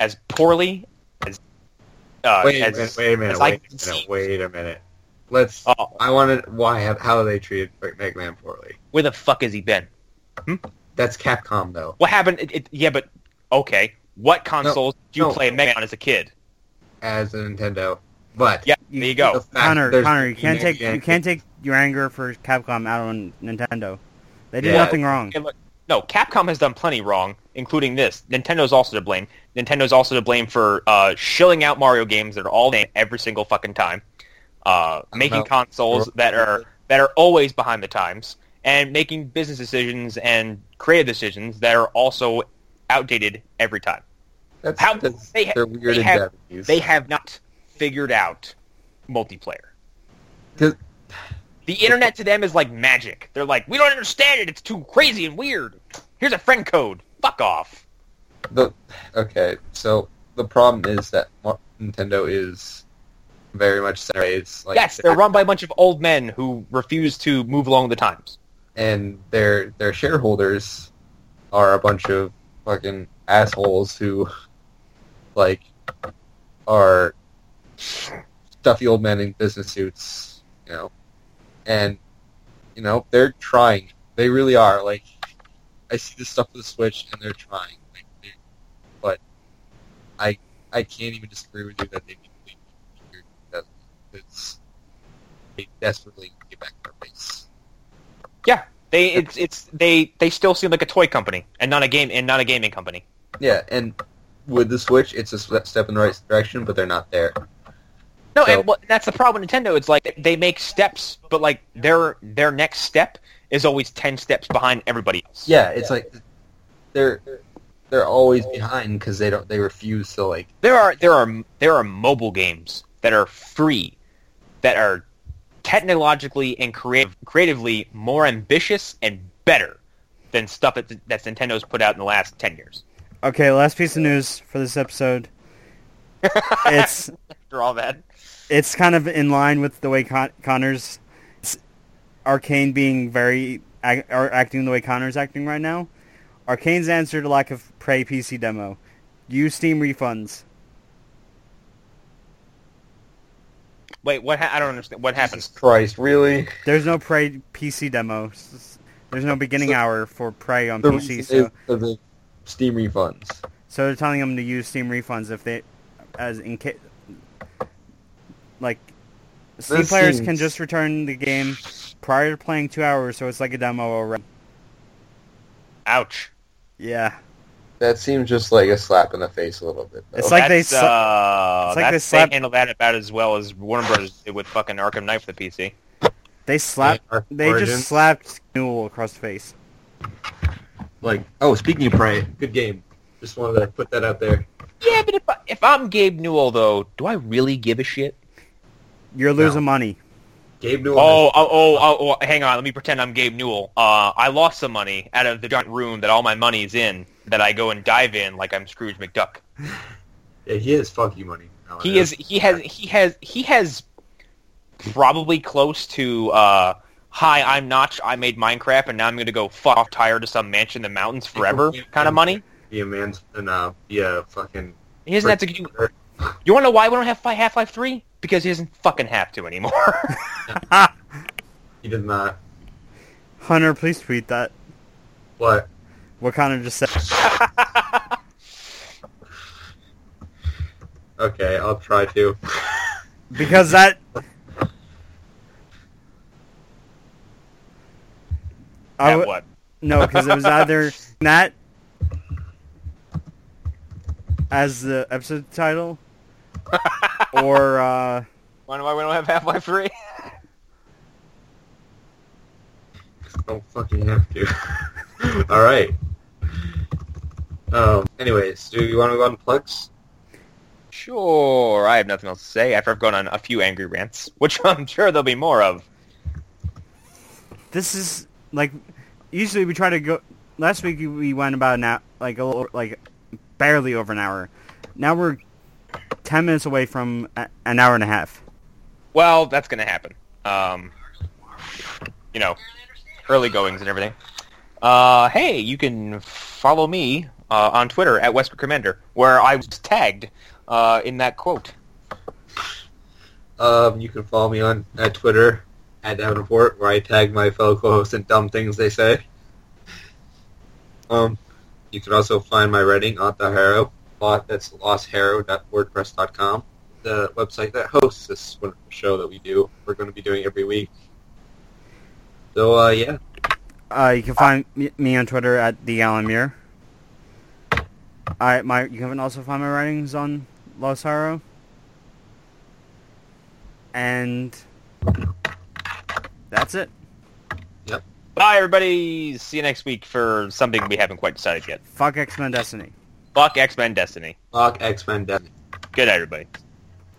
as poorly as uh, Wait a as, minute, wait a minute, wait a minute, see. wait a minute. Let's, Oh, I wanted, why, have, how they treated Mega Man poorly? where the fuck has he been? That's Capcom, though. What happened? It, it, yeah, but okay. What consoles did you no. play Mega Man as a kid? As a Nintendo. But Yeah, there you go. the Connor, Connor, you can't take you can't take your anger for Capcom out on Nintendo. They did Yeah. nothing wrong. Look, no, Capcom has done plenty wrong, including this. Nintendo's also to blame. Nintendo's also to blame for uh, shilling out Mario games that are all named every single fucking time, uh, making know. consoles that are that are always behind the times, and making business decisions and creative decisions that are also outdated every time. That's, How- that's, they ha- they have-. They have not figured out multiplayer. The internet to them is like magic. They're like, we don't understand it. It's too crazy and weird. Here's a friend code. Fuck off. The okay, so the problem is that Nintendo is very much in like yes, they're run by a bunch of old men who refuse to move along the times. and their their shareholders are a bunch of fucking assholes who like are stuffy old men in business suits, you know, and you know they're trying. They really are. Like I see the stuff with the Switch, and they're trying. Like, they, but I I can't even disagree with you that they need to be that it's they desperately get back to their base. Yeah, they it's it's they they still seem like a toy company and not a game and not a gaming company. Yeah, and with the Switch, it's a step in the right direction, but they're not there. No, So- and well, that's the problem with Nintendo. It's like they make steps, but like their their next step is always ten steps behind everybody else. Yeah, it's like they're they're always behind because they don't they refuse to like There are there are there are mobile games that are free, that are technologically and creative, creatively more ambitious and better than stuff that that Nintendo's put out in the last ten years. Okay, last piece of news for this episode. It's After all that, it's kind of in line with the way Con- Connor's Arkane being very ac- or acting the way Connor's acting right now. Arkane's answer to lack of Prey PC demo: use Steam refunds. wait, what? Ha- I don't understand. What happened? Jesus Christ, really? There's no Prey PC demo. There's no beginning So- hour for Prey on The PC. So, is for the Steam refunds. so they're telling them to use Steam refunds if they, as in case, like, Steam This players can just return the game prior to playing two hours, so it's like a demo already. Ouch. Yeah. That seems just like a slap in the face a little bit. Though. It's like they That's, sla- uh, it's like they that's- slapped- handle that about as well as Warner Brothers did with fucking Arkham Knight for the PC. They slapped. Arc They just slapped Newell across the face. Like, oh, speaking of Prey, good game. Just wanted to put that out there. Yeah, but if, I, if I'm Gabe Newell, though, do I really give a shit? You're losing money. Gabe Newell. Oh, oh, oh, oh, oh, hang on. Let me pretend I'm Gabe Newell. Uh, I lost some money out of the giant room that all my money is in that I go and dive in like I'm Scrooge McDuck. Yeah, he has fuck you money. He is. He has. He has. He has probably close to. uh Hi, I'm Notch. I made Minecraft, and now I'm going to go fuck off tired to some mansion in the mountains forever kind of money. Yeah, a man and uh, be a fucking. He doesn't have to. You, you want to know why we don't have Half Life Three? Because he doesn't fucking have to anymore. He did not. Hunter, please tweet that. What? What kind of just said. Okay, I'll try to. Because that. I At what? No, because it was either that as the episode title, or uh, Wonder why we don't have Half Life Three? Don't fucking have to. All right. Um. Anyways, do you want to go on plugs? Sure. I have nothing else to say after I've gone on a few angry rants, which I'm sure there'll be more of. this is like usually we try to go. Last week we went about an hour, like a little, like barely over an hour. Now we're ten minutes away from a, an hour and a half. Well, that's going to happen. Um, you know, early goings and everything. Uh, hey, you can follow me uh, on Twitter at Westbrook Commander, where I was tagged uh, in that quote. Um, you can follow me on at Twitter at Davenport, where I tag my fellow co-hosts in dumb things they say. Um, you can also find my writing on the Harrow plot. That's lostharrow.wordpress.com, the website that hosts this wonderful show that we do. We're going to be doing every week. So, uh, yeah. Uh, you can find me, on Twitter at the Alan Muir. I my you can also find my writings on Lost Harrow. And that's it. Yep. Bye, everybody. See you next week for something we haven't quite decided yet. Fuck X Men Destiny. Fuck X-Men Destiny. Fuck X-Men Destiny. Good night, everybody.